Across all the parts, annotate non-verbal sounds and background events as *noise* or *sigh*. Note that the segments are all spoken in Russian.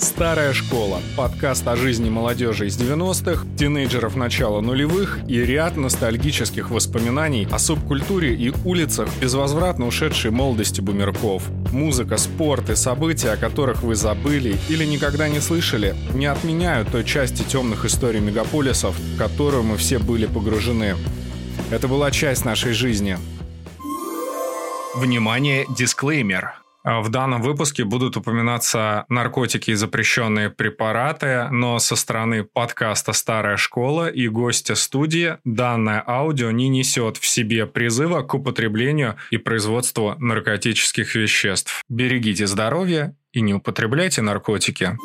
«Старая школа» – подкаст о жизни молодежи из 90-х, тинейджеров начала нулевых и ряд ностальгических воспоминаний о субкультуре и улицах безвозвратно ушедшей молодости бумерков. Музыка, спорт и события, о которых вы забыли или никогда не слышали, не отменяют той части темных историй мегаполисов, в которую мы все были погружены. Это была часть нашей жизни. Внимание, дисклеймер. А в данном выпуске будут упоминаться наркотики и запрещенные препараты, но со стороны подкаста «Старая школа» и гостя студии данное аудио не несет в себе призыва к употреблению и производству наркотических веществ. Берегите здоровье и не употребляйте наркотики.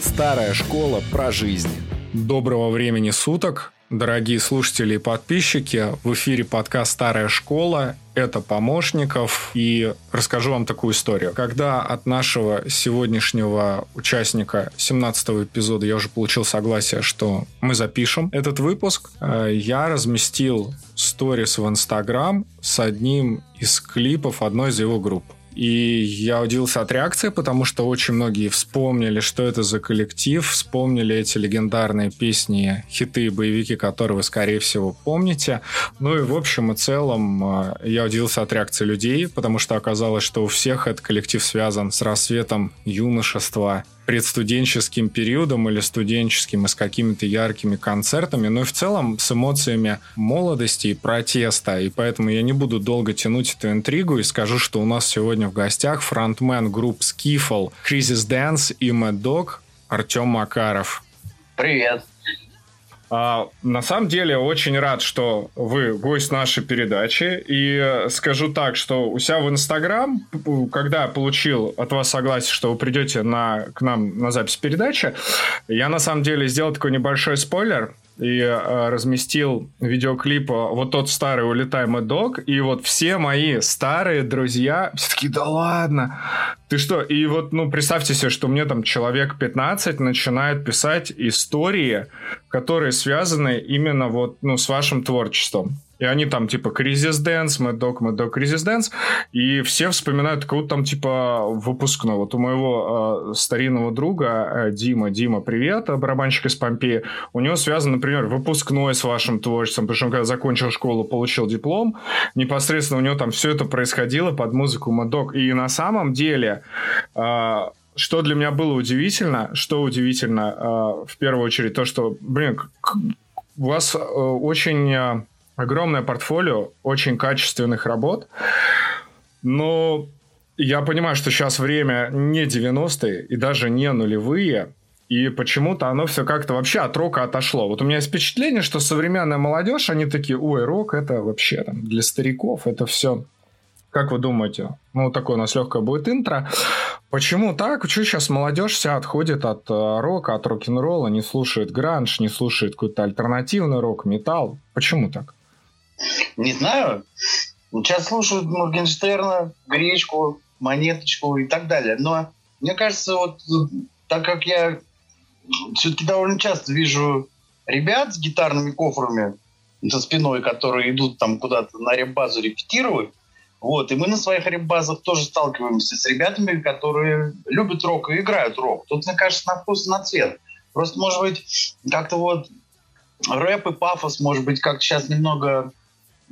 Старая школа про жизнь. Доброго времени суток. Дорогие слушатели и подписчики, в эфире подкаст «Старая школа». Это помощников. И расскажу вам такую историю. Когда от нашего сегодняшнего участника 17 эпизода я уже получил согласие, что мы запишем этот выпуск, э, я разместил сторис в Инстаграм с одним из клипов одной из его групп. И я удивился от реакции, потому что очень многие вспомнили, что это за коллектив, вспомнили эти легендарные песни, хиты и боевики, которые вы, скорее всего, помните. Ну и в общем и целом э, я удивился от реакции людей, потому что оказалось, что у всех этот коллектив связан с рассветом юношества, предстуденческим периодом или студенческим и с какими-то яркими концертами, но и в целом с эмоциями молодости и протеста. И поэтому я не буду долго тянуть эту интригу и скажу, что у нас сегодня в гостях фронтмен групп Skiffle, Crisis Dance и Mad Dog Артем Макаров. Привет. А, на самом деле очень рад, что вы гость нашей передачи. И скажу так, что у себя в Инстаграм, когда получил от вас согласие, что вы придете на, к нам на запись передачи, я на самом деле сделал такой небольшой спойлер и э, разместил видеоклип э, вот тот старый «Улетай, мой дог», и вот все мои старые друзья все таки да ладно, ты что? И вот, ну, представьте себе, что мне там человек 15 начинает писать истории, которые связаны именно вот, ну, с вашим творчеством. И они там типа Mad Dog, Mad Dog, Crisis Dance. И все вспоминают кого-то там типа выпускного. Вот у моего э, старинного друга э, Дима, Дима, привет, барабанщик из Помпеи. У него связан, например, выпускной с вашим творчеством. Причем, когда закончил школу, получил диплом. Непосредственно у него там все это происходило под музыку Dog. И на самом деле... Э, что для меня было удивительно, что удивительно, э, в первую очередь, то, что, блин, у вас э, очень э, огромное портфолио очень качественных работ, но я понимаю, что сейчас время не 90-е и даже не нулевые, и почему-то оно все как-то вообще от рока отошло. Вот у меня есть впечатление, что современная молодежь, они такие, ой, рок это вообще там, для стариков, это все как вы думаете? Ну, такое у нас легкое будет интро. Почему так? Почему сейчас молодежь вся отходит от э, рока, от рок-н-ролла, не слушает гранж, не слушает какой-то альтернативный рок, металл? Почему так? Не знаю. Сейчас слушают Моргенштерна, Гречку, Монеточку и так далее. Но мне кажется, вот так как я все-таки довольно часто вижу ребят с гитарными кофрами за спиной, которые идут там куда-то на реп-базу репетировать, вот, и мы на своих реп-базах тоже сталкиваемся с ребятами, которые любят рок и играют рок. Тут, мне кажется, на вкус, на цвет. Просто, может быть, как-то вот рэп и пафос, может быть, как сейчас немного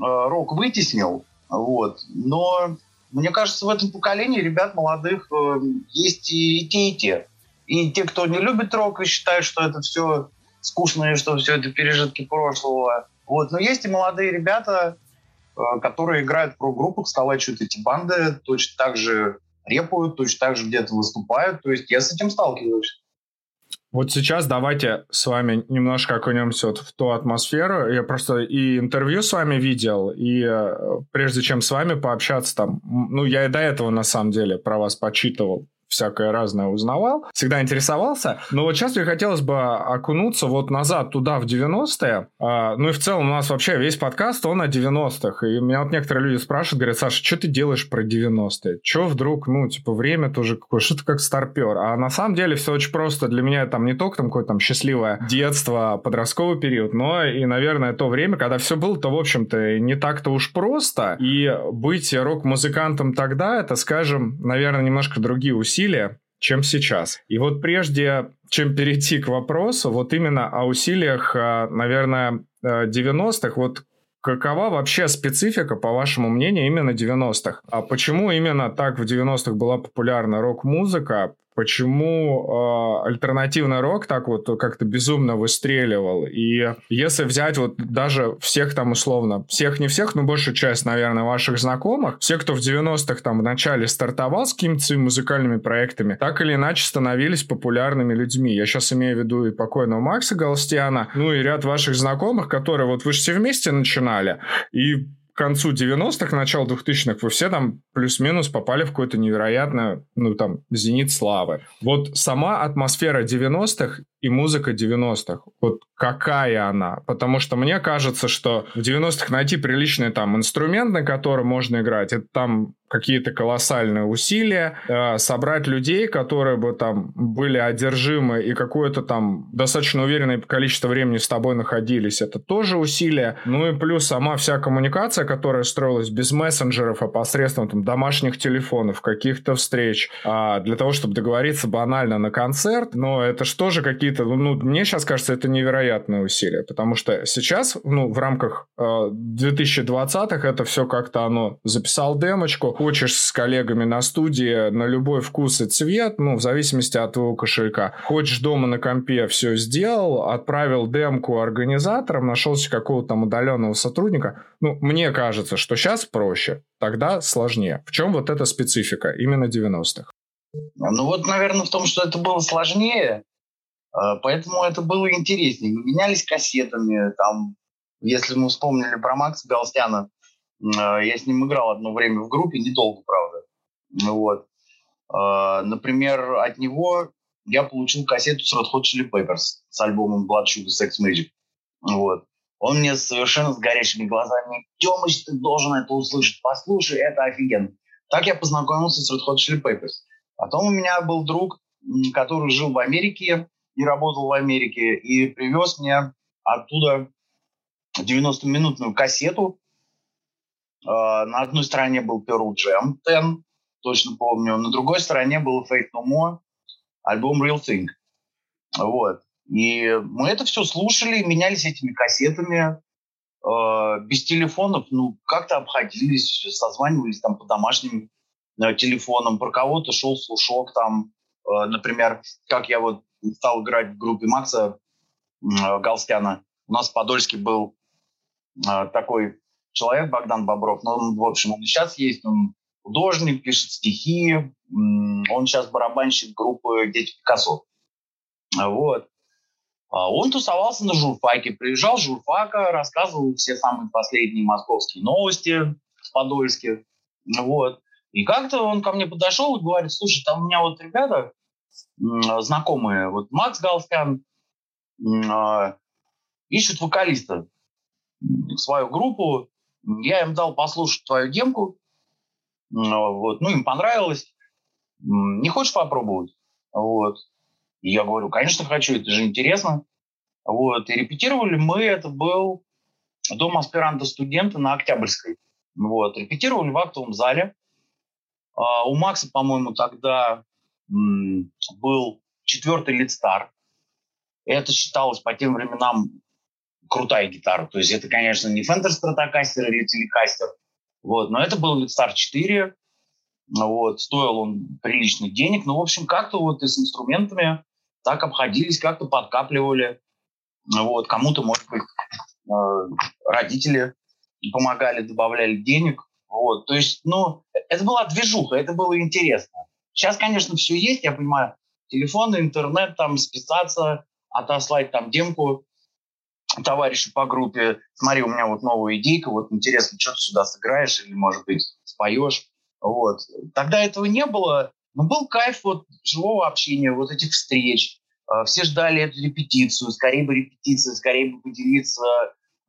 рок вытеснил, вот. Но мне кажется, в этом поколении ребят молодых э, есть и, и те, и те. И те, кто не любит рок и считают, что это все скучно и что все это пережитки прошлого. Вот. Но есть и молодые ребята, э, которые играют в рок-группах, сколачивают эти банды, точно так же репают, точно так же где-то выступают. То есть я с этим сталкиваюсь. Вот сейчас давайте с вами немножко окунемся вот в ту атмосферу. Я просто и интервью с вами видел, и э, прежде чем с вами пообщаться там, ну, я и до этого на самом деле про вас почитывал всякое разное узнавал, всегда интересовался. Но вот сейчас мне хотелось бы окунуться вот назад туда, в 90-е. А, ну и в целом у нас вообще весь подкаст, он о 90-х. И меня вот некоторые люди спрашивают, говорят, Саша, что ты делаешь про 90-е? Че вдруг, ну, типа, время тоже какое, что ты как старпер? А на самом деле все очень просто. Для меня там не только там какое-то там счастливое детство, подростковый период, но и, наверное, то время, когда все было-то, в общем-то, не так-то уж просто. И быть рок-музыкантом тогда, это, скажем, наверное, немножко другие усилия усилия, чем сейчас. И вот прежде чем перейти к вопросу, вот именно о усилиях, а, наверное, 90-х, э, вот Какова вообще специфика, по вашему мнению, именно 90-х? А почему именно так в 90-х была популярна рок-музыка? Почему э, альтернативный рок так вот как-то безумно выстреливал. И если взять вот даже всех там условно, всех не всех, но большую часть, наверное, ваших знакомых, все, кто в 90-х там в начале стартовал с какими-то музыкальными проектами, так или иначе становились популярными людьми. Я сейчас имею в виду и покойного Макса Галстиана, ну и ряд ваших знакомых, которые вот вы же все вместе начинали, и концу 90-х, начало 2000-х вы все там плюс-минус попали в какое-то невероятное, ну там, зенит славы. Вот сама атмосфера 90-х и музыка 90-х, вот какая она? Потому что мне кажется, что в 90-х найти приличный там инструмент, на котором можно играть, это там какие-то колоссальные усилия, э, собрать людей, которые бы там были одержимы и какое-то там достаточно уверенное количество времени с тобой находились, это тоже усилия. Ну и плюс сама вся коммуникация, которая строилась без мессенджеров, а посредством там, домашних телефонов, каких-то встреч, а для того, чтобы договориться банально на концерт, но это же тоже какие-то, ну, мне сейчас кажется, это невероятные усилия, потому что сейчас, ну, в рамках э, 2020-х это все как-то оно записал демочку, хочешь с коллегами на студии на любой вкус и цвет, ну, в зависимости от твоего кошелька. Хочешь дома на компе все сделал, отправил демку организаторам, нашелся какого-то там удаленного сотрудника. Ну, мне кажется, что сейчас проще, тогда сложнее. В чем вот эта специфика именно 90-х? Ну вот, наверное, в том, что это было сложнее, поэтому это было интереснее. менялись кассетами, там, если мы вспомнили про Макса Галстяна, а, я с ним играл одно время в группе, недолго, правда. Вот. А, например, от него я получил кассету с Red Hot Chili Peppers с альбомом Blood Sugar Sex Magic. Вот. Он мне совершенно с горящими глазами, Тёмыч, ты должен это услышать, послушай, это офигенно. Так я познакомился с Red Hot Chili Peppers. Потом у меня был друг, который жил в Америке и работал в Америке, и привез мне оттуда 90-минутную кассету а, на одной стороне был Pearl Jam 10, точно помню. На другой стороне был Faith No More, альбом Real Thing. Вот. И мы это все слушали, менялись этими кассетами, э, без телефонов, ну, как-то обходились, созванивались там по домашним э, телефонам, про кого-то шел слушок там, э, например, как я вот стал играть в группе Макса э, Галстяна. У нас в Подольске был э, такой человек Богдан Бобров, но он, в общем, он сейчас есть, он художник, пишет стихи, он сейчас барабанщик группы «Дети Пикассо». Вот. А он тусовался на журфаке, приезжал с журфака, рассказывал все самые последние московские новости с Подольски. Вот. И как-то он ко мне подошел и говорит, слушай, там у меня вот ребята знакомые, вот Макс Галстян, а, ищут вокалиста в свою группу, я им дал послушать твою демку, вот, ну, им понравилось. Не хочешь попробовать? Вот. Я говорю, конечно, хочу, это же интересно. Вот. И репетировали мы, это был дом аспиранта-студента на Октябрьской. Вот. Репетировали в актовом зале. А, у Макса, по-моему, тогда был четвертый лидстар. Это считалось по тем временам крутая гитара. То есть это, конечно, не Fender Stratocaster или Telecaster, вот, но это был Star 4, вот, стоил он приличных денег, но, в общем, как-то вот и с инструментами так обходились, как-то подкапливали, вот, кому-то, может быть, э, родители помогали, добавляли денег, вот, то есть, ну, это была движуха, это было интересно. Сейчас, конечно, все есть, я понимаю, телефоны, интернет, там, списаться, отослать там демку, товарищу по группе, смотри, у меня вот новая идейка, вот интересно, что ты сюда сыграешь или, может быть, споешь. Вот. Тогда этого не было, но был кайф вот живого общения, вот этих встреч. А, все ждали эту репетицию, скорее бы репетиция, скорее бы поделиться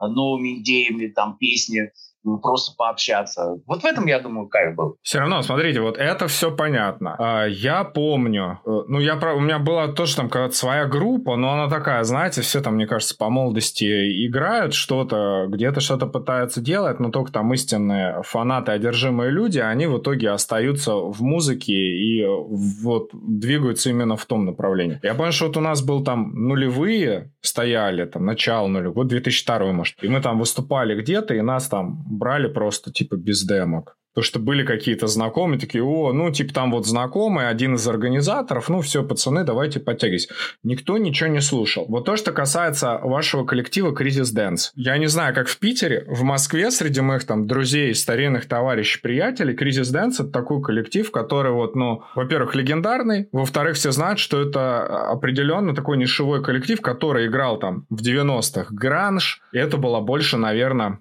новыми идеями, там, песни. Просто пообщаться. Вот в этом, я думаю, кайф был. Все равно, смотрите, вот это все понятно. А, я помню, э, ну, я, у меня была тоже там когда-то своя группа, но она такая, знаете, все там, мне кажется, по молодости играют что-то, где-то что-то пытаются делать, но только там истинные фанаты, одержимые люди, они в итоге остаются в музыке и вот двигаются именно в том направлении. Я помню, что вот у нас был там нулевые стояли, там, начало нулевых, вот 2002 может, и мы там выступали где-то, и нас там брали просто типа без демок. Потому что были какие-то знакомые, такие, о, ну, типа там вот знакомый, один из организаторов, ну, все, пацаны, давайте подтягивайтесь. Никто ничего не слушал. Вот то, что касается вашего коллектива Crisis Dance. Я не знаю, как в Питере, в Москве среди моих там друзей, старинных товарищей, приятелей, Crisis Dance это такой коллектив, который вот, ну, во-первых, легендарный, во-вторых, все знают, что это определенно такой нишевой коллектив, который играл там в 90-х гранж, и это была больше, наверное,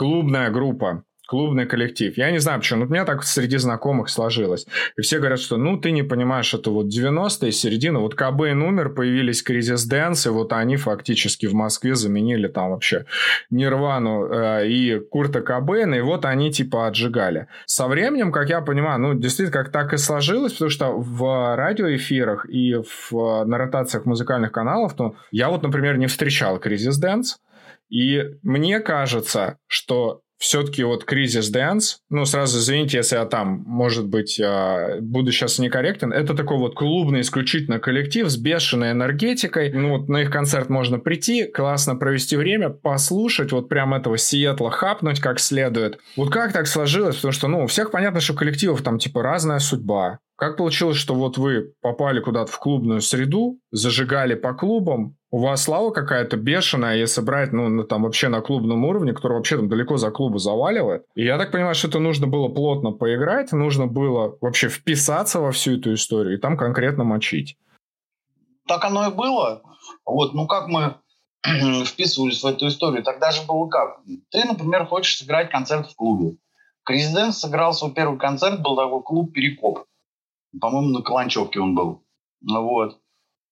клубная группа клубный коллектив. Я не знаю почему, но у меня так среди знакомых сложилось. И все говорят, что ну ты не понимаешь, это вот 90-е, середина, вот Кобейн умер, появились Crisis Dance, и вот они фактически в Москве заменили там вообще Нирвану э, и Курта Кобейна, и вот они типа отжигали. Со временем, как я понимаю, ну действительно как так и сложилось, потому что в радиоэфирах и в, на ротациях музыкальных каналов, ну, я вот, например, не встречал Crisis Dance, и мне кажется, что все-таки вот Crisis Dance, ну, сразу извините, если я там, может быть, а, буду сейчас некорректен, это такой вот клубный исключительно коллектив с бешеной энергетикой. Ну, вот на их концерт можно прийти, классно провести время, послушать, вот прям этого Сиэтла хапнуть как следует. Вот как так сложилось? Потому что, ну, у всех понятно, что коллективов там, типа, разная судьба. Как получилось, что вот вы попали куда-то в клубную среду, зажигали по клубам, у вас слава какая-то бешеная, если брать, ну, там вообще на клубном уровне, который вообще там далеко за клубы заваливает. И я так понимаю, что это нужно было плотно поиграть, нужно было вообще вписаться во всю эту историю и там конкретно мочить. Так оно и было. Вот, ну как мы *clears throat* вписывались в эту историю, тогда же было как? Ты, например, хочешь сыграть концерт в клубе. Кризидент сыграл свой первый концерт, был такой клуб «Перекоп». По-моему, на Каланчевке он был. Вот.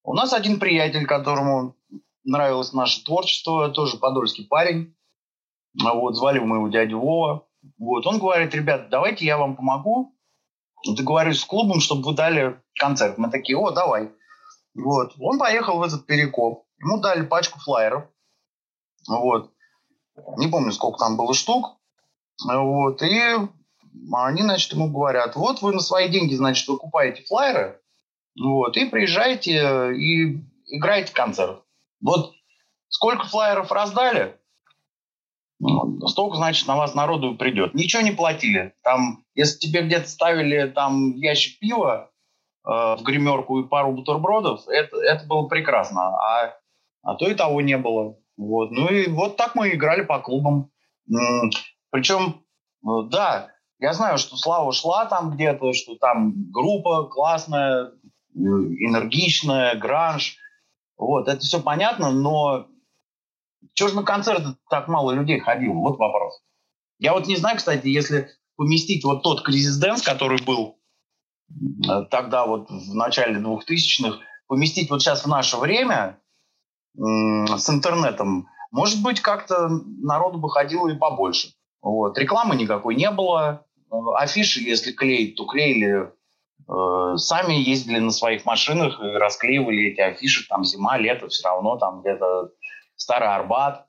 У нас один приятель, которому нравилось наше творчество, тоже подольский парень. Вот, звали мы его дядю Вова. Вот, он говорит, ребят, давайте я вам помогу. Договорюсь с клубом, чтобы вы дали концерт. Мы такие, о, давай. Вот. Он поехал в этот перекоп. Ему дали пачку флайеров. Вот. Не помню, сколько там было штук. Вот. И они, значит, ему говорят, вот вы на свои деньги, значит, выкупаете флайеры, вот, и приезжайте э, и играете концерт. Вот сколько флайеров раздали, ну, столько, значит, на вас народу придет. Ничего не платили. Там, если тебе где-то ставили там ящик пива э, в гримерку и пару бутербродов, это, это было прекрасно. А, а то и того не было. Вот. Ну и вот так мы играли по клубам. Причем, э, да, я знаю, что Слава шла там где-то, что там группа классная, энергичная, гранж. Вот, это все понятно, но чего же на концерты так мало людей ходило? Вот вопрос. Я вот не знаю, кстати, если поместить вот тот Crisis Dance, который был э, тогда вот в начале 2000-х, поместить вот сейчас в наше время с интернетом, может быть, как-то народу бы ходило и побольше. Вот. Рекламы никакой не было. Э, афиши, если клеить, то клеили сами ездили на своих машинах и расклеивали эти афиши, там зима, лето, все равно там где-то Старый Арбат.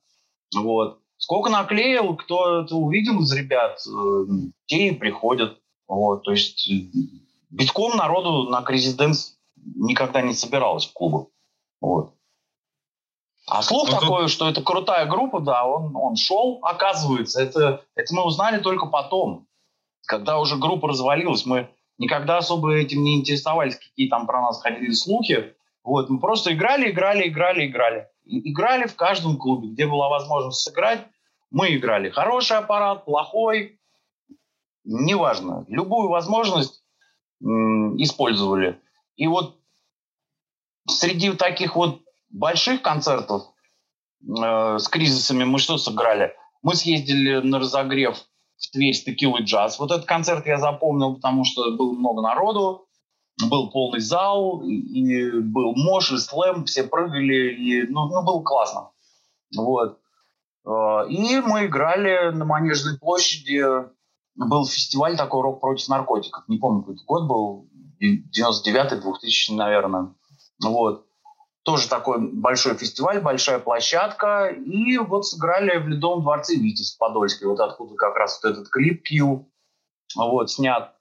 Вот. Сколько наклеил, кто это увидел из ребят, э, те и приходят. Вот. То есть э, битком народу на Кризиденс никогда не собиралось в клубы. Вот. А слух ну, такой, тут... что это крутая группа, да, он, он шел, оказывается. Это, это мы узнали только потом. Когда уже группа развалилась, мы никогда особо этим не интересовались, какие там про нас ходили слухи. Вот, мы просто играли, играли, играли, играли. И играли в каждом клубе, где была возможность сыграть. Мы играли. Хороший аппарат, плохой, неважно. Любую возможность использовали. И вот среди таких вот больших концертов э, с кризисами мы что сыграли? Мы съездили на разогрев в Тверь с текилой джаз. Вот этот концерт я запомнил, потому что было много народу, был полный зал, и был мош, и слэм, все прыгали, и, ну, ну, было классно. Вот. Э, и мы играли на Манежной площади. Был фестиваль такой «Рок против наркотиков». Не помню, какой год был. 99-й, 2000 наверное. Вот. Тоже такой большой фестиваль, большая площадка. И вот сыграли в Ледовом дворце Витязь в Подольске. Вот откуда как раз вот этот клип Q вот, снят.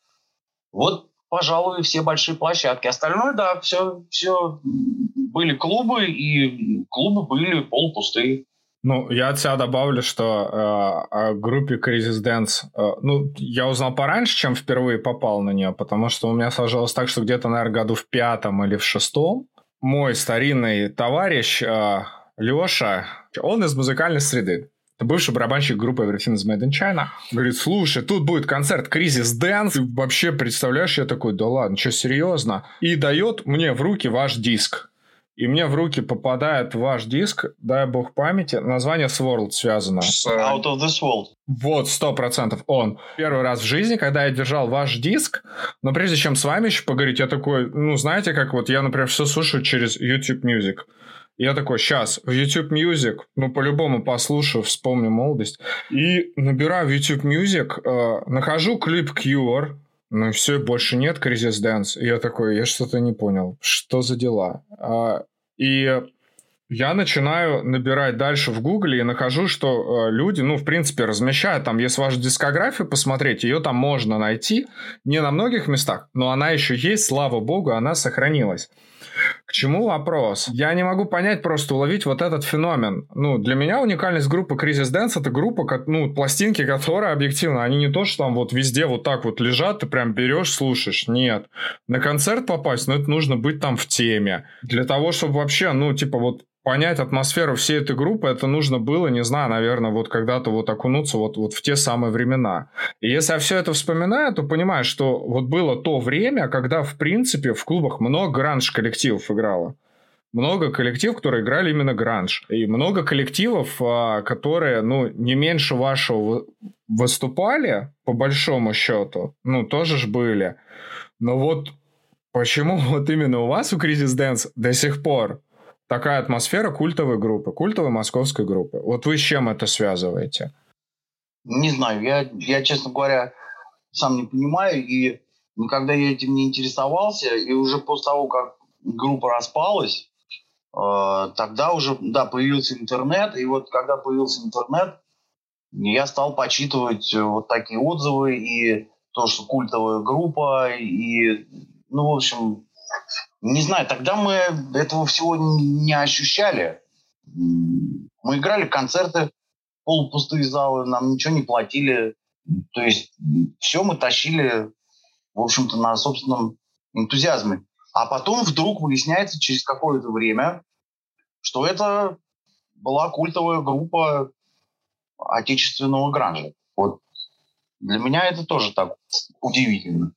Вот, пожалуй, все большие площадки. Остальное, да, все, все были клубы, и клубы были полупустые. Ну, я от себя добавлю, что э, о группе Crisis Dance, э, ну, я узнал пораньше, чем впервые попал на нее, потому что у меня сложилось так, что где-то, наверное, году в пятом или в шестом мой старинный товарищ э, Леша, он из музыкальной среды. Это бывший барабанщик группы Everything is Made in China. Говорит, слушай, тут будет концерт Кризис Дэнс. Ты вообще представляешь, я такой, да ладно, что, серьезно? И дает мне в руки ваш диск и мне в руки попадает ваш диск, дай бог памяти, название с World связано. С, Out of this world. Вот, сто процентов он. Первый раз в жизни, когда я держал ваш диск, но прежде чем с вами еще поговорить, я такой, ну, знаете, как вот я, например, все слушаю через YouTube Music. Я такой, сейчас, в YouTube Music, ну, по-любому послушаю, вспомню молодость. И набираю в YouTube Music, э, нахожу клип Cure, ну и все, больше нет Кризис Dance. И я такой, я что-то не понял, что за дела? А, и я начинаю набирать дальше в Гугле и нахожу, что э, люди, ну, в принципе, размещают там, если вашу дискографию посмотреть, ее там можно найти, не на многих местах, но она еще есть, слава богу, она сохранилась. К чему вопрос? Я не могу понять, просто уловить вот этот феномен. Ну, для меня уникальность группы Crisis Dance это группа, ну, пластинки, которые объективно, они не то, что там вот везде вот так вот лежат, ты прям берешь, слушаешь. Нет. На концерт попасть, ну, это нужно быть там в теме. Для того, чтобы вообще, ну, типа вот понять атмосферу всей этой группы, это нужно было, не знаю, наверное, вот когда-то вот окунуться вот, вот в те самые времена. И если я все это вспоминаю, то понимаю, что вот было то время, когда, в принципе, в клубах много гранж-коллективов играло. Много коллективов, которые играли именно гранж. И много коллективов, а, которые, ну, не меньше вашего выступали, по большому счету, ну, тоже ж были. Но вот почему *laughs* вот именно у вас у Кризис Дэнс до сих пор такая атмосфера культовой группы, культовой московской группы. Вот вы с чем это связываете? Не знаю, я, я, честно говоря, сам не понимаю, и никогда я этим не интересовался, и уже после того, как группа распалась, э, тогда уже, да, появился интернет, и вот когда появился интернет, я стал почитывать вот такие отзывы, и то, что культовая группа, и, ну, в общем, не знаю, тогда мы этого всего не ощущали. Мы играли концерты, полупустые залы, нам ничего не платили. То есть все мы тащили, в общем-то, на собственном энтузиазме. А потом вдруг выясняется через какое-то время, что это была культовая группа отечественного гранжа. Вот для меня это тоже так удивительно.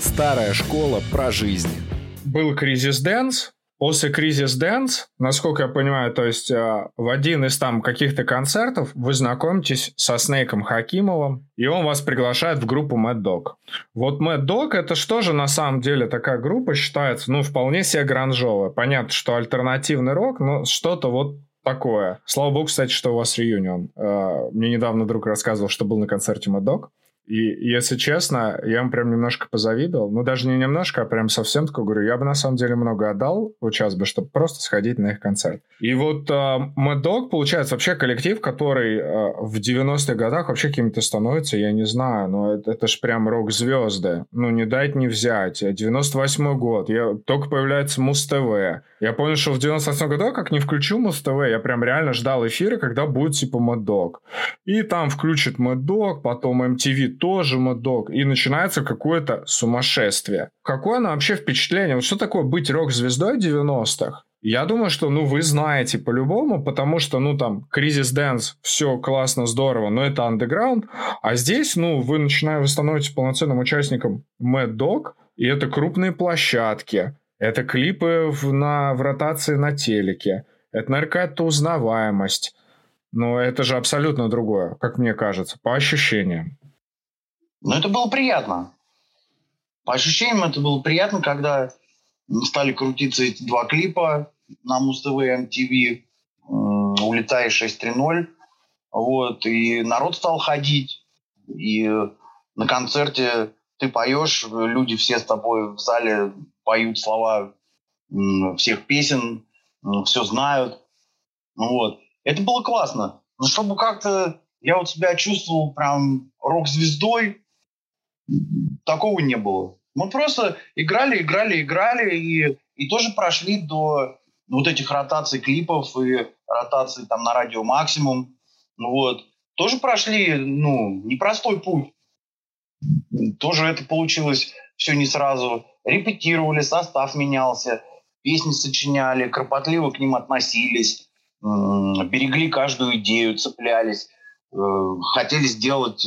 Старая школа про жизнь был Crisis Dance, После Crisis Dance, насколько я понимаю, то есть э, в один из там каких-то концертов вы знакомитесь со Снейком Хакимовым, и он вас приглашает в группу Mad Dog. Вот Mad Dog это что же на самом деле такая группа считается, ну, вполне себе гранжовая. Понятно, что альтернативный рок, но что-то вот такое. Слава богу, кстати, что у вас реюнион. Э, мне недавно друг рассказывал, что был на концерте Mad Dog. И если честно, я им прям немножко позавидовал. Ну, даже не немножко, а прям совсем такой говорю, я бы на самом деле много отдал вот сейчас бы, чтобы просто сходить на их концерт. И вот э, Mad Dog, получается, вообще коллектив, который э, в 90-х годах вообще каким-то становится, я не знаю, но это, это ж прям рок-звезды. Ну, не дать не взять. 98-й год, я, только появляется Муз-ТВ. Я понял, что в 98 году, как не включу Муз-ТВ, я прям реально ждал эфира, когда будет типа Dog. И там включит Dog, потом MTV тоже Mad Dog, и начинается какое-то сумасшествие. Какое оно вообще впечатление? Вот что такое быть рок-звездой 90-х? Я думаю, что, ну, вы знаете по-любому, потому что, ну, там, Crisis Dance, все классно, здорово, но это андеграунд, а здесь, ну, вы начинаете, вы становитесь полноценным участником Mad Dog и это крупные площадки, это клипы в, на, в ротации на телеке, это, наверное, какая-то узнаваемость, но это же абсолютно другое, как мне кажется, по ощущениям. Но это было приятно. По ощущениям это было приятно, когда стали крутиться эти два клипа на Муз-ТВ MTV «Улетай 6.3.0». Вот, и народ стал ходить. И на концерте ты поешь, люди все с тобой в зале поют слова всех песен, все знают. Вот. Это было классно. Но чтобы как-то я вот себя чувствовал прям рок-звездой, такого не было. Мы просто играли, играли, играли и, и тоже прошли до вот этих ротаций клипов и ротаций там на радио максимум. Вот. Тоже прошли, ну, непростой путь. Тоже это получилось все не сразу. Репетировали, состав менялся, песни сочиняли, кропотливо к ним относились, берегли каждую идею, цеплялись, э, хотели сделать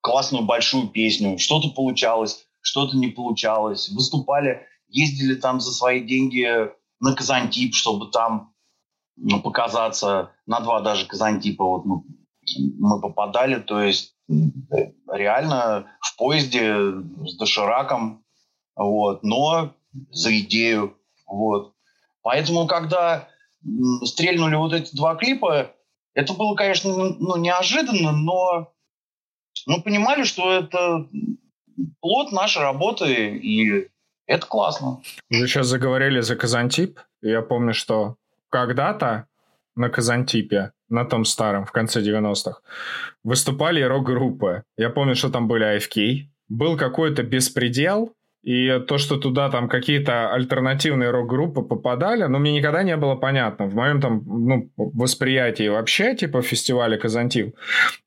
классную большую песню. Что-то получалось, что-то не получалось. Выступали, ездили там за свои деньги на Казантип, чтобы там ну, показаться на два даже Казантипа. Вот мы, мы попадали, то есть реально в поезде с дошираком, вот, но за идею, вот. Поэтому, когда стрельнули вот эти два клипа, это было, конечно, ну, неожиданно, но мы понимали, что это плод нашей работы, и это классно. Вы сейчас заговорили за Казантип. Я помню, что когда-то на Казантипе, на том старом, в конце 90-х, выступали рок-группы. Я помню, что там были AFK, был какой-то беспредел, и то, что туда там какие-то альтернативные рок-группы попадали, ну, мне никогда не было понятно. В моем там, ну, восприятии вообще, типа, фестиваля Казантив,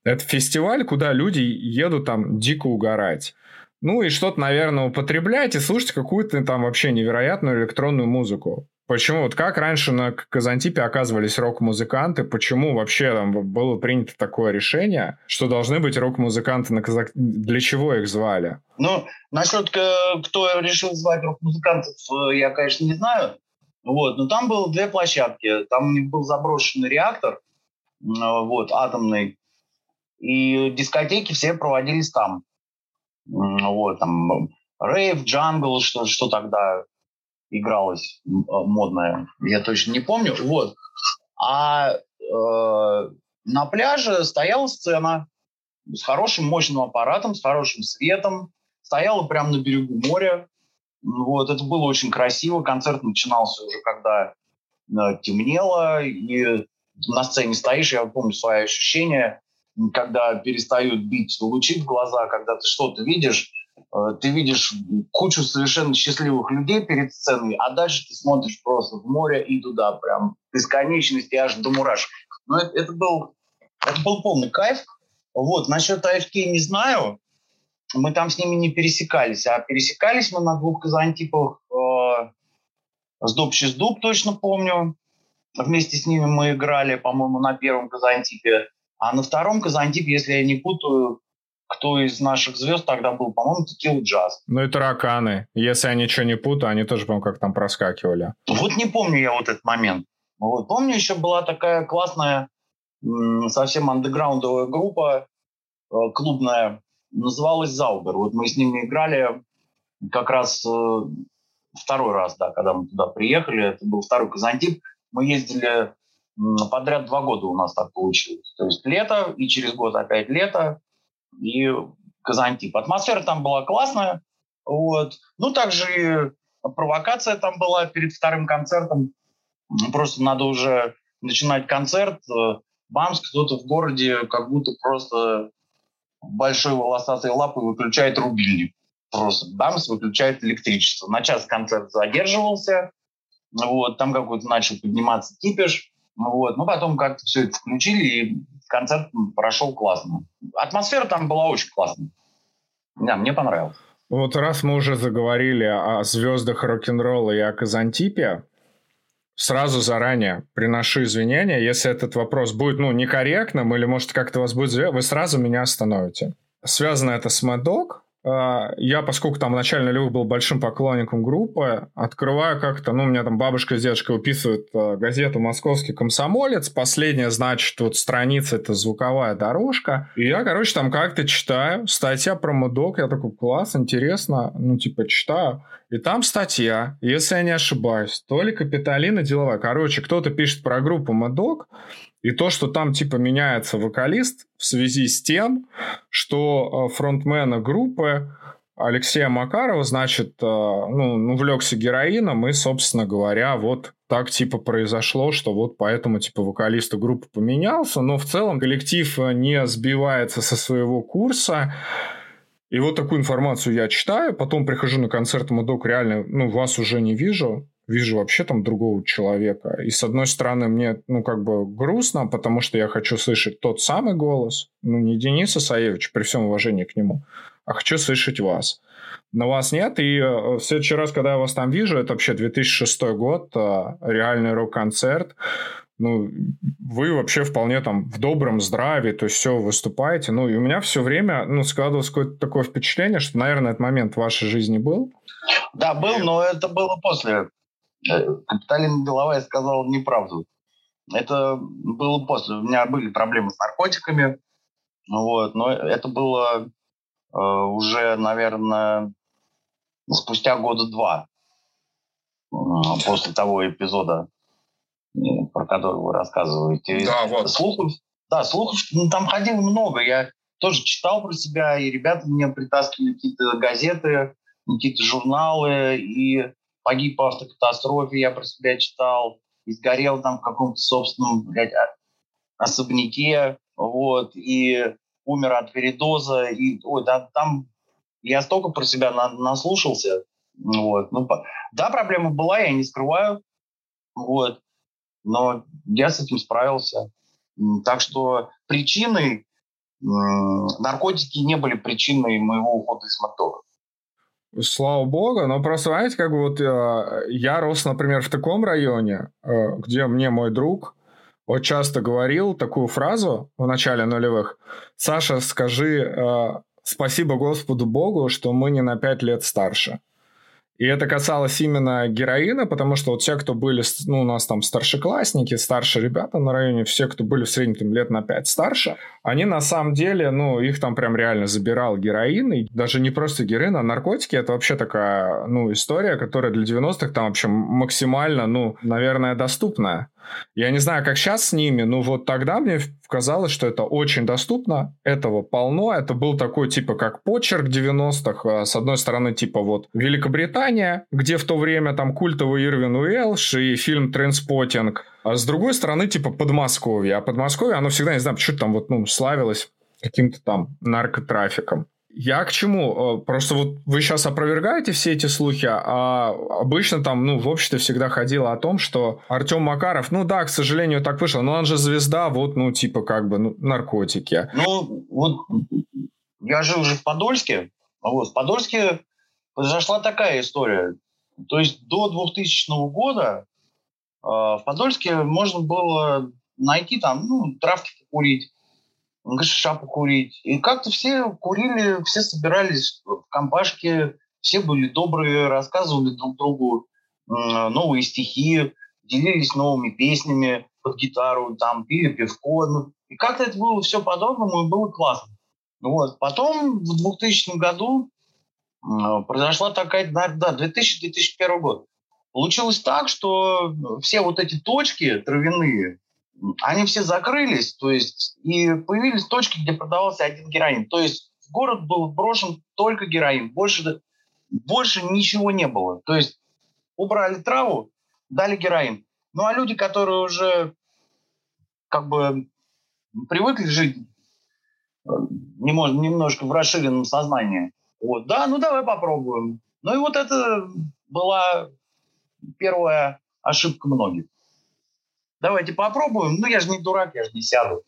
это фестиваль, куда люди едут там дико угорать. Ну и что-то, наверное, употреблять и слушать какую-то там вообще невероятную электронную музыку. Почему? Вот как раньше на Казантипе оказывались рок-музыканты? Почему вообще там было принято такое решение, что должны быть рок-музыканты на Казах... Для чего их звали? Ну, насчет кто решил звать рок-музыкантов, э, я, конечно, не знаю. Вот, но там было две площадки. Там у них был заброшенный реактор, вот, атомный, и дискотеки все проводились там. Вот, там рейв, джангл, что, что тогда игралось а, модное, я точно не помню. Вот. А э, на пляже стояла сцена с хорошим мощным аппаратом, с хорошим светом, стояла прямо на берегу моря. Вот, это было очень красиво. Концерт начинался уже, когда э, темнело, и на сцене стоишь, я помню свои ощущения, когда перестают бить лучи в глаза, когда ты что-то видишь, Э, ты видишь кучу совершенно счастливых людей перед сценой, а дальше ты смотришь просто в море и туда, прям бесконечности аж до мурашек. Но это, это, был, это был полный кайф. Вот, насчет АФК не знаю. Мы там с ними не пересекались, а пересекались мы на двух казантипах э, с Дуб через Дуб, точно помню. Вместе с ними мы играли, по-моему, на первом казантипе. А на втором казантипе, если я не путаю, кто из наших звезд тогда был, по-моему, Текил Джаз. Ну и тараканы. Если я ничего не путаю, они тоже, по-моему, как там проскакивали. Вот не помню я вот этот момент. Вот. Помню, еще была такая классная, совсем андеграундовая группа э, клубная, называлась Заубер. Вот мы с ними играли как раз э, второй раз, да, когда мы туда приехали. Это был второй Казантип. Мы ездили подряд два года у нас так получилось. То есть лето, и через год опять лето и Казантип. Атмосфера там была классная. Вот. Ну, также провокация там была перед вторым концертом. Просто надо уже начинать концерт. Бамс, кто-то в городе как будто просто большой волосатой лапой выключает рубильник. Просто бамс выключает электричество. На час концерт задерживался. Вот, там какой-то начал подниматься кипиш. Вот, ну, потом как-то все это включили, и концерт прошел классно. Атмосфера там была очень классная. Да, мне понравилось. Вот раз мы уже заговорили о звездах рок-н-ролла и о Казантипе, сразу заранее приношу извинения, если этот вопрос будет, ну, некорректным или, может, как-то вас будет... Вы сразу меня остановите. Связано это с а, я, поскольку там в начале нулевых был большим поклонником группы, открываю как-то, ну, у меня там бабушка с дедушкой выписывают а, газету «Московский комсомолец», последняя, значит, вот страница, это звуковая дорожка, и я, короче, там как-то читаю, статья про Мудок, я такой, класс, интересно, ну, типа, читаю, и там статья, если я не ошибаюсь, то ли Капиталина деловая, короче, кто-то пишет про группу Мудок, И то, что там типа меняется вокалист в связи с тем, что э, фронтмена группы Алексея Макарова, значит, э, ну, увлекся героином, и, собственно говоря, вот так типа произошло, что вот поэтому типа вокалиста группы поменялся, но в целом коллектив э, не сбивается со своего курса. И вот такую информацию я читаю, потом прихожу на концерт Мадок, реально, ну, вас уже не вижу, вижу вообще там другого человека. И с одной стороны мне, ну, как бы грустно, потому что я хочу слышать тот самый голос, ну, не Дениса Саевича, при всем уважении к нему, а хочу слышать вас. Но вас нет, и э, в следующий раз, когда я вас там вижу, это вообще 2006 год, э, реальный рок-концерт, ну, вы вообще вполне там в добром здравии, то есть все выступаете. Ну, и у меня все время, ну, складывалось какое-то такое впечатление, что, наверное, этот момент в вашей жизни был. Да, был, но это было после. Э, Капиталина Деловая сказала неправду. Это было после. У меня были проблемы с наркотиками, вот, но это было э, уже, наверное, спустя года два э, после того эпизода, э, про который вы рассказываете. Да, вот. Слухов, да, слухов ну, там ходило много. Я тоже читал про себя, и ребята мне притаскивали какие-то газеты, какие-то журналы, и погиб по автокатастрофе, я про себя читал, и сгорел там в каком-то собственном, блядь, особняке, вот, и умер от передоза, и, ой, да, там я столько про себя на, наслушался, вот, ну, да, проблема была, я не скрываю, вот, но я с этим справился. Так что причиной, наркотики не были причиной моего ухода из мотора. Слава богу, но просто, знаете, как бы вот э, я рос, например, в таком районе, э, где мне мой друг вот часто говорил такую фразу в начале нулевых. Саша, скажи э, спасибо Господу Богу, что мы не на пять лет старше. И это касалось именно героина, потому что вот все, кто были, ну, у нас там старшеклассники, старшие ребята на районе, все, кто были в среднем там, лет на 5 старше, они на самом деле, ну, их там прям реально забирал героин, и даже не просто героин, а наркотики, это вообще такая, ну, история, которая для 90-х там вообще максимально, ну, наверное, доступная. Я не знаю, как сейчас с ними, но вот тогда мне казалось, что это очень доступно, этого полно, это был такой типа как почерк 90-х, а, с одной стороны типа вот Великобритания, где в то время там культовый Ирвин Уэлш и фильм «Трендспотинг», а с другой стороны типа Подмосковье, а Подмосковье, оно всегда, не знаю, почему там вот, ну, славилось каким-то там наркотрафиком. Я к чему? Э, просто вот вы сейчас опровергаете все эти слухи, а обычно там, ну, в обществе всегда ходило о том, что Артем Макаров, ну да, к сожалению, так вышло, но он же звезда, вот, ну, типа, как бы, ну, наркотики. Ну, вот я жил уже в Подольске, вот, в Подольске произошла такая история. То есть до 2000 года э, в Подольске можно было найти там, ну, травки покурить, гашиша покурить. И как-то все курили, все собирались в компашке, все были добрые, рассказывали друг другу новые стихи, делились новыми песнями под гитару, там пили пивко. Ну, и как-то это было все по-доброму и было классно. Вот. Потом в 2000 году произошла такая, да, 2000-2001 год. Получилось так, что все вот эти точки травяные, они все закрылись, то есть, и появились точки, где продавался один героин. То есть в город был брошен только героин, больше, больше ничего не было. То есть убрали траву, дали героин. Ну а люди, которые уже как бы привыкли жить э, немножко в расширенном сознании, вот, да, ну давай попробуем. Ну и вот это была первая ошибка многих давайте попробуем. Ну, я же не дурак, я же не сяду.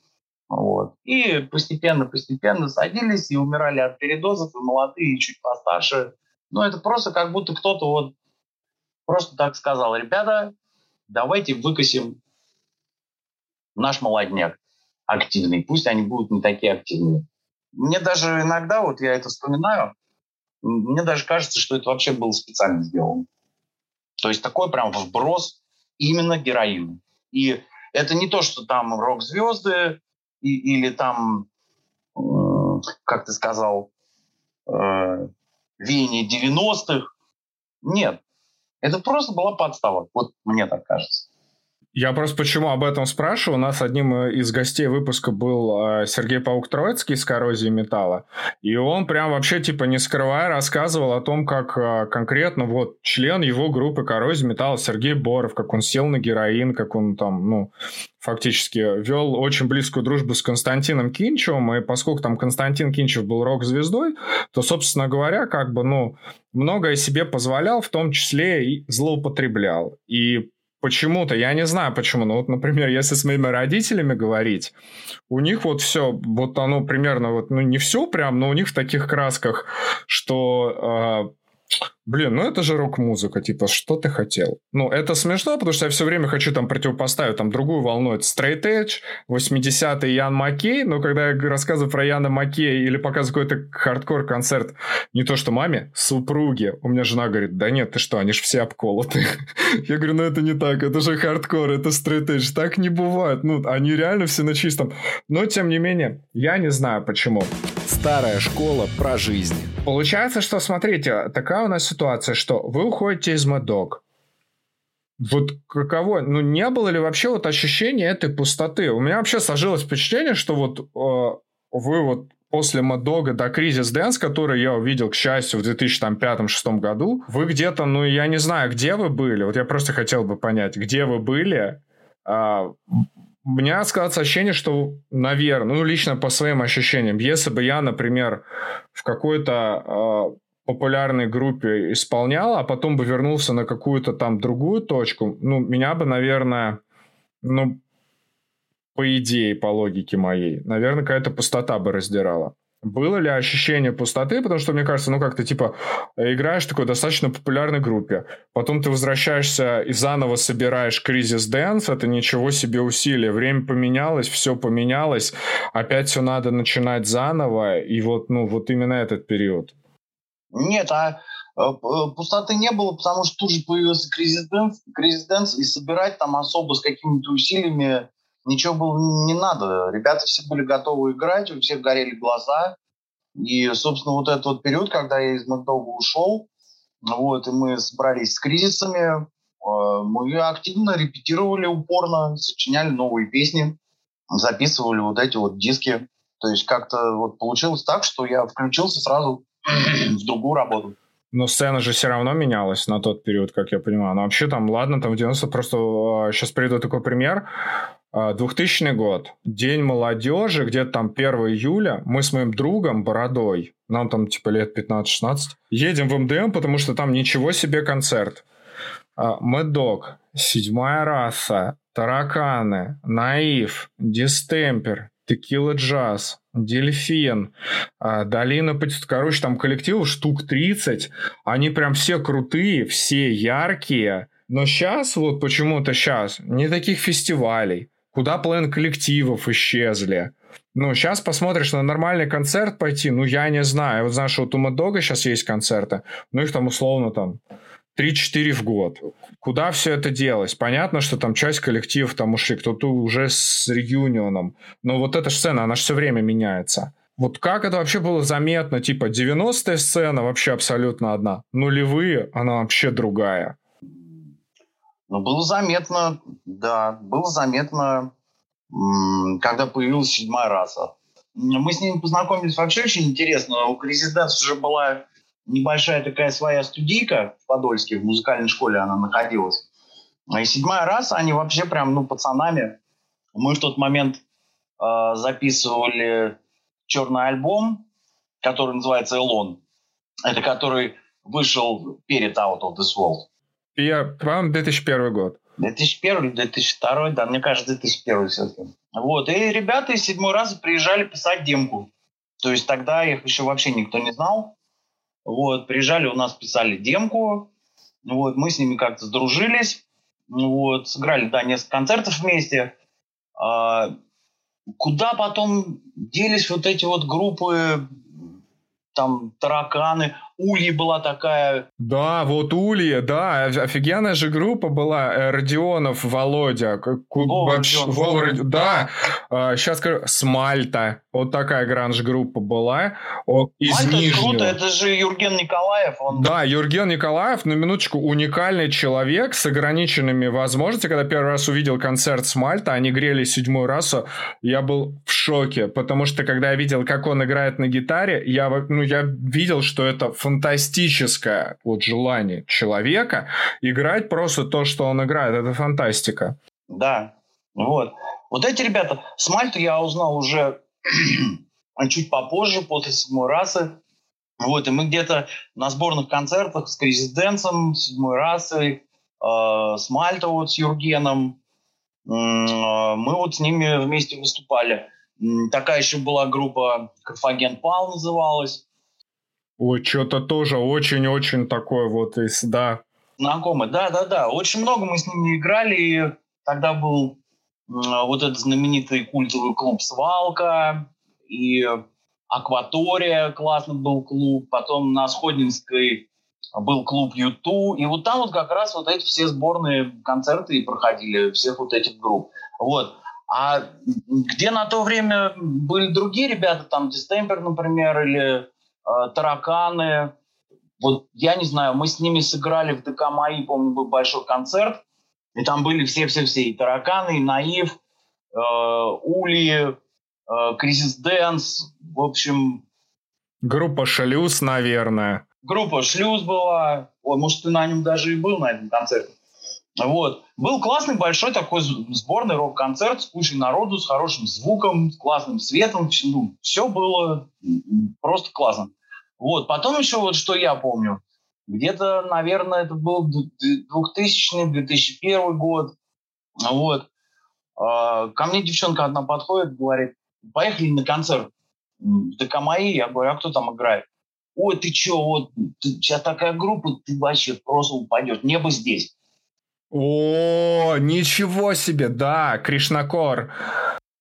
Вот. И постепенно-постепенно садились и умирали от передозов, и молодые, и чуть постарше. Ну, это просто как будто кто-то вот просто так сказал, ребята, давайте выкосим наш молодняк активный, пусть они будут не такие активные. Мне даже иногда, вот я это вспоминаю, мне даже кажется, что это вообще было специально сделано. То есть такой прям вброс именно героину. И это не то, что там рок-звезды и, или там, э, как ты сказал, э, веяние 90-х. Нет. Это просто была подстава. Вот мне так кажется. Я просто почему об этом спрашиваю. У нас одним из гостей выпуска был э, Сергей Паук Троицкий с коррозией металла. И он прям вообще, типа, не скрывая, рассказывал о том, как э, конкретно вот член его группы коррозии металла Сергей Боров, как он сел на героин, как он там, ну, фактически вел очень близкую дружбу с Константином Кинчевым, и поскольку там Константин Кинчев был рок-звездой, то, собственно говоря, как бы, ну, многое себе позволял, в том числе и злоупотреблял. И почему-то, я не знаю почему, но вот, например, если с моими родителями говорить, у них вот все, вот оно примерно, вот, ну не все прям, но у них в таких красках, что Блин, ну это же рок-музыка, типа, что ты хотел? Ну, это смешно, потому что я все время хочу там противопоставить там другую волну. Это Straight Edge, 80-й Ян Маккей, но когда я рассказываю про Яна Маккей или показываю какой-то хардкор-концерт, не то что маме, супруге, у меня жена говорит, да нет, ты что, они же все обколоты. *laughs* Я говорю, ну это не так, это же хардкор, это Straight Edge, так не бывает. Ну, они реально все на чистом. Но, тем не менее, я не знаю почему. Старая школа про жизнь. Получается, что, смотрите, такая у нас ситуация, что вы уходите из Dog. Вот каково, ну не было ли вообще вот ощущения этой пустоты? У меня вообще сложилось впечатление, что вот э, вы вот после Мадога до Кризис Дэнс, который я увидел, к счастью, в 2005-2006 году, вы где-то, ну, я не знаю, где вы были, вот я просто хотел бы понять, где вы были, а, у меня складывается ощущение, что, наверное, ну, лично по своим ощущениям, если бы я, например, в какой-то э, популярной группе исполнял, а потом бы вернулся на какую-то там другую точку, ну, меня бы, наверное, ну, по идее, по логике моей, наверное, какая-то пустота бы раздирала. Было ли ощущение пустоты? Потому что, мне кажется, ну как ты типа играешь в такой достаточно популярной группе, потом ты возвращаешься и заново собираешь Crisis Dance, это ничего себе усилие. Время поменялось, все поменялось, опять все надо начинать заново, и вот, ну, вот именно этот период. Нет, а э, пустоты не было, потому что тут же появился Crisis Dance, Crisis Dance и собирать там особо с какими-то усилиями ничего было не надо. Ребята все были готовы играть, у всех горели глаза. И, собственно, вот этот вот период, когда я из Mad Dog а ушел, вот, и мы собрались с кризисами, э, мы активно репетировали упорно, сочиняли новые песни, записывали вот эти вот диски. То есть как-то вот получилось так, что я включился сразу в другую работу. Но сцена же все равно менялась на тот период, как я понимаю. Но вообще там, ладно, там в 90 просто... Сейчас приведу такой пример. 2000 а, год, День молодежи, где-то там 1 июля, мы с моим другом Бородой, нам там типа лет 15-16, едем в МДМ, потому что там ничего себе концерт. Мэддог, Седьмая раса, Тараканы, Наив, Дистемпер, Текила Джаз, Дельфин, а, Долина... Короче, там коллективов штук 30. Они прям все крутые, все яркие. Но сейчас, вот почему-то сейчас, не таких фестивалей, Куда половина коллективов исчезли? Ну, сейчас посмотришь на нормальный концерт пойти, ну, я не знаю. Вот знаешь, вот у Мадога сейчас есть концерты, ну, их там условно там 3-4 в год. Куда все это делось? Понятно, что там часть коллективов там ушли, кто-то уже с реюнионом. Но вот эта сцена, она же все время меняется. Вот как это вообще было заметно? Типа 90-я сцена вообще абсолютно одна. Нулевые, она вообще другая. Но было заметно, да, было заметно, когда появилась седьмая раса. Мы с ними познакомились вообще очень интересно. У Резиденс уже была небольшая такая своя студийка в Подольске, в музыкальной школе она находилась. И седьмая раса, они вообще прям, ну, пацанами. Мы в тот момент э, записывали черный альбом, который называется «Элон». Это который вышел перед Out of This World. Я, по-моему, 2001 год. 2001 2002, да, мне кажется, 2001 все-таки. Вот, и ребята из седьмой раза приезжали писать демку. То есть тогда их еще вообще никто не знал. Вот, приезжали у нас, писали демку. Вот, мы с ними как-то сдружились. Вот, сыграли, да, несколько концертов вместе. А, куда потом делись вот эти вот группы, там, тараканы? Ульи была такая. Да, вот Улья, да, офигенная же группа была. Э, Родионов, Володя. Вова, Родион, Вова, Вова, да. А, сейчас скажу, Смальта. Вот такая гранж-группа была. Из Мальта Нижнего. круто, это же Юрген Николаев. Он... Да, Юрген Николаев, на минуточку, уникальный человек с ограниченными возможностями. Когда первый раз увидел концерт с Мальта, они грели седьмую расу, я был в шоке, потому что когда я видел, как он играет на гитаре, я, ну, я видел, что это фантастическое вот желание человека играть просто то, что он играет. Это фантастика. Да, вот. Вот эти ребята, с Мальты я узнал уже *clears throat* чуть попозже, после седьмой расы. Вот, и мы где-то на сборных концертах с Кризис Дэнсом, седьмой расой, э, с Мальта вот с Юргеном, э, мы вот с ними вместе выступали. Такая еще была группа Карфаген Пал называлась. Ой, что-то тоже очень-очень такое вот из, да. Знакомый, да-да-да. Очень много мы с ними играли, и тогда был вот этот знаменитый культовый клуб «Свалка», и «Акватория» классный был клуб, потом на Сходнинской был клуб Юту, и вот там вот как раз вот эти все сборные концерты и проходили всех вот этих групп. Вот. А где на то время были другие ребята, там Дистемпер, например, или тараканы. Вот я не знаю, мы с ними сыграли в ДК МАИ, помню, был большой концерт, и там были все-все-все, и тараканы, и наив, э, Ули, э, Crisis Dance, в общем... Группа Шлюз, наверное. Группа Шлюз была. Ой, может, ты на нем даже и был на этом концерте. Вот. Был классный большой такой сборный рок-концерт с кучей народу, с хорошим звуком, с классным светом. Ну, все было просто классно. Вот. Потом еще вот что я помню. Где-то, наверное, это был 2000-2001 год. Вот. А, ко мне девчонка одна подходит, говорит, поехали на концерт. Так мои, я говорю, а кто там играет? Ой, ты что, вот, ты, сейчас такая группа, ты вообще просто упадешь. Небо здесь. О, ничего себе, да, Кришнакор.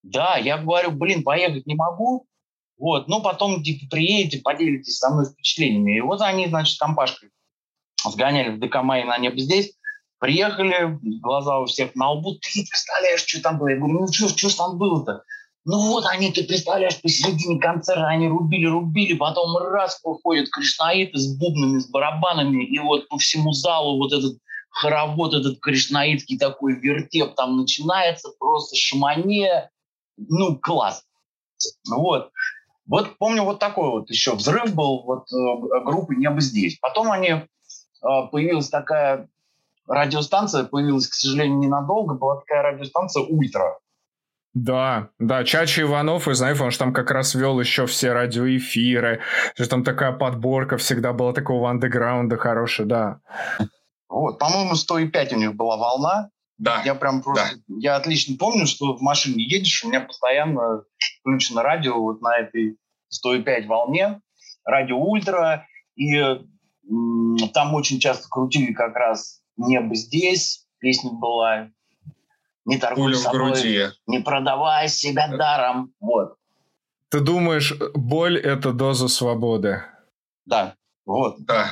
Да, я говорю, блин, поехать не могу. Вот, ну потом типа, приедете, поделитесь со мной впечатлениями. И вот они, значит, компашкой сгоняли в ДК Май на небо здесь, приехали, глаза у всех на лбу, ты не представляешь, что там было. Я говорю, ну что, что там было-то? Ну вот они, ты представляешь, посередине концерта они рубили-рубили, потом раз выходят кришнаиты с бубнами, с барабанами, и вот по всему залу вот этот хоровод этот кришнаитский такой вертеп там начинается, просто шамане, ну, класс. Вот. Вот помню, вот такой вот еще взрыв был вот э, группы «Небо здесь». Потом они, э, появилась такая радиостанция, появилась, к сожалению, ненадолго, была такая радиостанция «Ультра». Да, да, Чача Иванов, и знаешь, он же там как раз вел еще все радиоэфиры, что там такая подборка всегда была такого андеграунда хорошая, да. Вот, по-моему, 105 у них была волна. Да. Я прям просто, да. я отлично помню, что в машине едешь, у меня постоянно включено радио вот на этой 105 волне, радио Ультра, и м- там очень часто крутили как раз «Небо здесь», песня была «Не торгуй собой, груди. не продавай себя даром». Вот. Ты думаешь, боль – это доза свободы? Да, вот. Да.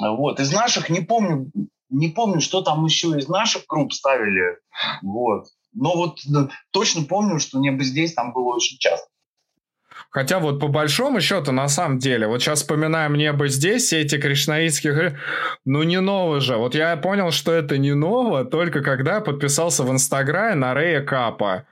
Вот. Из наших не помню, не помню, что там еще из наших групп ставили. Вот. Но вот точно помню, что «Небо здесь» там было очень часто. Хотя вот по большому счету, на самом деле, вот сейчас вспоминаем небо здесь, все эти кришнаитские, ну не ново же. Вот я понял, что это не ново, только когда подписался в Инстаграме на Рэя Капа.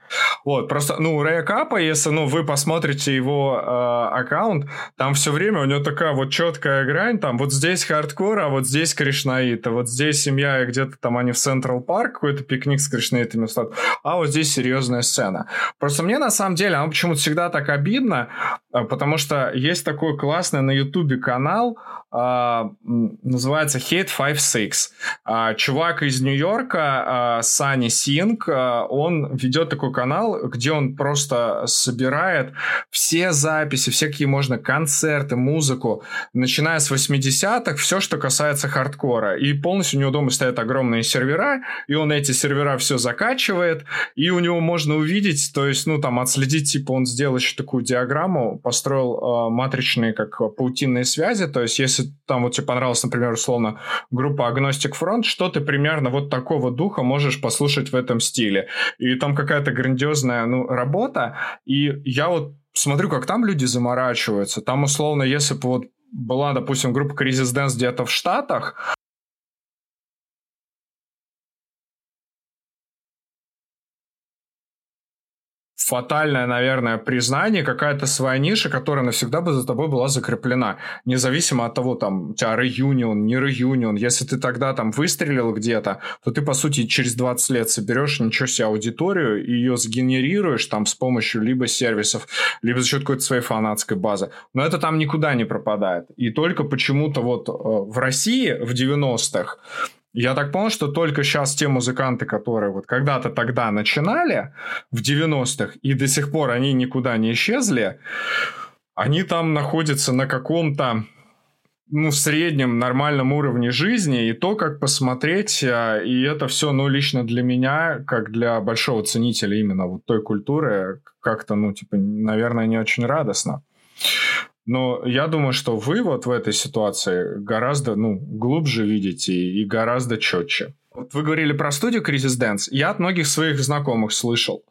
Вот, просто, ну, Рэя Капа, если, ну, вы посмотрите его э, аккаунт, там все время у него такая вот четкая грань, там вот здесь хардкор, а вот здесь кришнаиты, вот здесь семья, и где-то там они в Central Park, какой-то пикник с кришнаитами а вот здесь серьезная сцена. Просто мне на самом деле, оно почему-то всегда так обидно, а, потому что есть такой классный на Ютубе канал, Uh, называется hate5six. Uh, чувак из Нью-Йорка, uh, Сани Синг, он ведет такой канал, где он просто собирает все записи, все какие можно концерты, музыку, начиная с 80-х, все, что касается хардкора. И полностью у него дома стоят огромные сервера, и он эти сервера все закачивает, и у него можно увидеть, то есть, ну, там, отследить, типа, он сделал еще такую диаграмму, построил матричные как паутинные связи, то есть если там вот тебе понравилась, например, условно группа Agnostic Front, что ты примерно вот такого духа можешь послушать в этом стиле. И там какая-то грандиозная ну, работа, и я вот смотрю, как там люди заморачиваются. Там, условно, если бы вот была, допустим, группа Crisis Dance где-то в Штатах, фатальное, наверное, признание, какая-то своя ниша, которая навсегда бы за тобой была закреплена. Независимо от того, там, у тебя реюнион, не реюнион. Если ты тогда там выстрелил где-то, то ты, по сути, через 20 лет соберешь ничего себе аудиторию и ее сгенерируешь там с помощью либо сервисов, либо за счет какой-то своей фанатской базы. Но это там никуда не пропадает. И только почему-то вот э, в России в 90-х я так понял, что только сейчас те музыканты, которые вот когда-то тогда начинали, в 90-х, и до сих пор они никуда не исчезли, они там находятся на каком-то ну, среднем нормальном уровне жизни, и то, как посмотреть, а, и это все, ну, лично для меня, как для большого ценителя именно вот той культуры, как-то, ну, типа, наверное, не очень радостно. Но я думаю, что вы вот в этой ситуации гораздо ну, глубже видите и гораздо четче. Вот вы говорили про студию Crisis Dance. Я от многих своих знакомых слышал.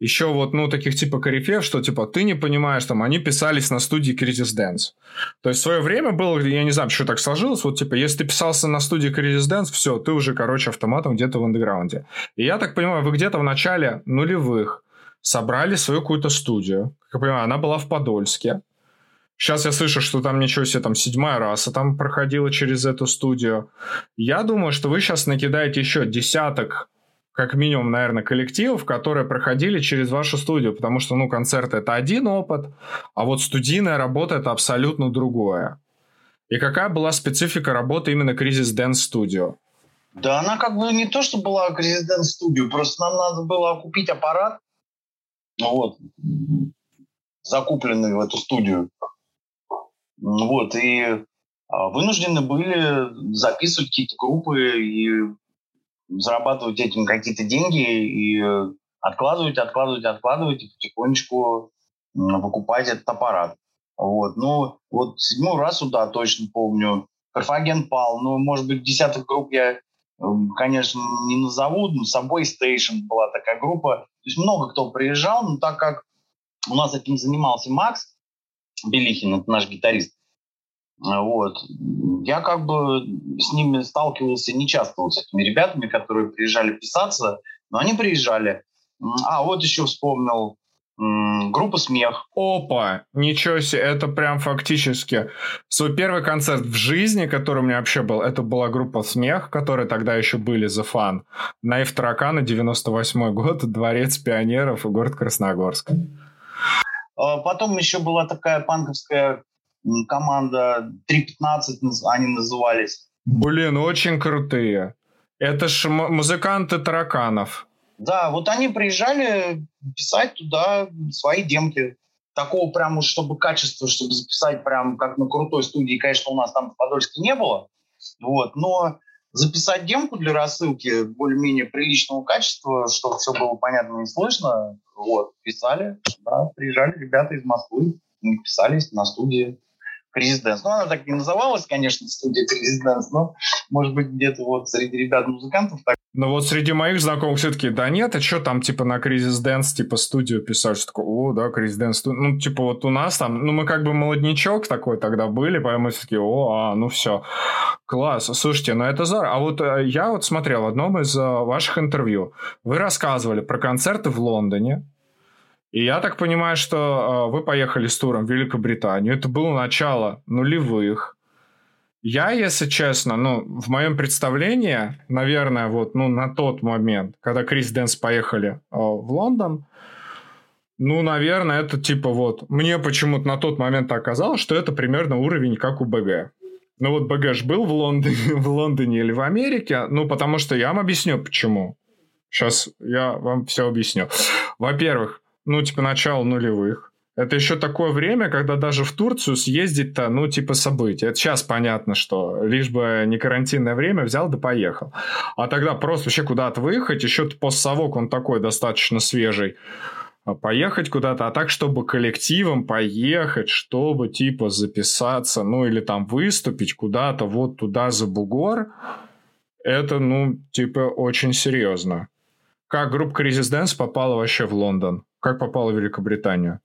Еще вот, ну, таких типа корифеев, что типа ты не понимаешь, там, они писались на студии Crisis Dance. То есть в свое время было, я не знаю, что так сложилось, вот типа, если ты писался на студии Crisis Dance, все, ты уже, короче, автоматом где-то в андеграунде. И я так понимаю, вы где-то в начале нулевых собрали свою какую-то студию. Как я понимаю, она была в Подольске. Сейчас я слышу, что там ничего себе, там седьмая раса там проходила через эту студию. Я думаю, что вы сейчас накидаете еще десяток, как минимум, наверное, коллективов, которые проходили через вашу студию, потому что, ну, концерт это один опыт, а вот студийная работа это абсолютно другое. И какая была специфика работы именно Кризис Dance Studio? Да, она как бы не то, что была Кризис Dance Studio, просто нам надо было купить аппарат, ну вот, закупленный в эту студию. Вот, и а, вынуждены были записывать какие-то группы и зарабатывать этим какие-то деньги и откладывать, откладывать, откладывать и потихонечку покупать этот аппарат. Вот. Ну, вот седьмую раз да, точно помню. Карфаген пал. Ну, может быть, десятых групп я, конечно, не назову. Но Subway Station была такая группа. То есть много кто приезжал, но так как у нас этим занимался Макс, Белихин, это наш гитарист. Вот. Я как бы с ними сталкивался нечасто, вот с этими ребятами, которые приезжали писаться, но они приезжали. А, вот еще вспомнил, группа «Смех». Опа! Ничего себе, это прям фактически свой первый концерт в жизни, который у меня вообще был, это была группа «Смех», которые тогда еще были за фан. Наив Таракана, 98 год, Дворец пионеров и город Красногорск. А потом еще была такая панковская команда 3.15 они назывались. Блин, очень крутые. Это ж музыканты тараканов. Да, вот они приезжали писать туда свои демки. Такого прям, чтобы качества, чтобы записать прям как на крутой студии, конечно, у нас там в Подольске не было. Вот, но записать демку для рассылки более-менее приличного качества, чтобы все было понятно и слышно, вот, писали, да, приезжали ребята из Москвы, писались на студии. Crisis Dance. Ну, она так не называлась, конечно, студия Crisis Dance, но, может быть, где-то вот среди ребят-музыкантов так. Но вот среди моих знакомых все-таки, да нет, а что там, типа, на Crisis Dance, типа, студию писать, что такое, о, да, Crisis Dance, ну, типа, вот у нас там, ну, мы как бы молоднячок такой тогда были, поэтому все-таки, о, а, ну, все, класс, слушайте, ну, это здорово. А вот э, я вот смотрел в одном из э, ваших интервью, вы рассказывали про концерты в Лондоне, и я так понимаю, что э, вы поехали с туром в Великобританию. Это было начало нулевых. Я, если честно, ну, в моем представлении, наверное, вот, ну, на тот момент, когда Крис Дэнс поехали э, в Лондон, ну, наверное, это типа вот... Мне почему-то на тот момент оказалось, что это примерно уровень, как у БГ. Ну, вот БГ ж был в Лондоне, *laughs* в Лондоне или в Америке, ну, потому что я вам объясню, почему. Сейчас я вам все объясню. Во-первых, ну, типа, начало нулевых. Это еще такое время, когда даже в Турцию съездить-то, ну, типа, событие. Это сейчас понятно, что лишь бы не карантинное время, взял да поехал. А тогда просто вообще куда-то выехать, еще постсовок, он такой достаточно свежий. а, поехать куда-то, а так, чтобы коллективом поехать, чтобы типа записаться, ну или там выступить куда-то вот туда за бугор, это, ну, типа, очень серьезно. Как группа Crisis Dance попала вообще в Лондон? Как попала в Великобританию?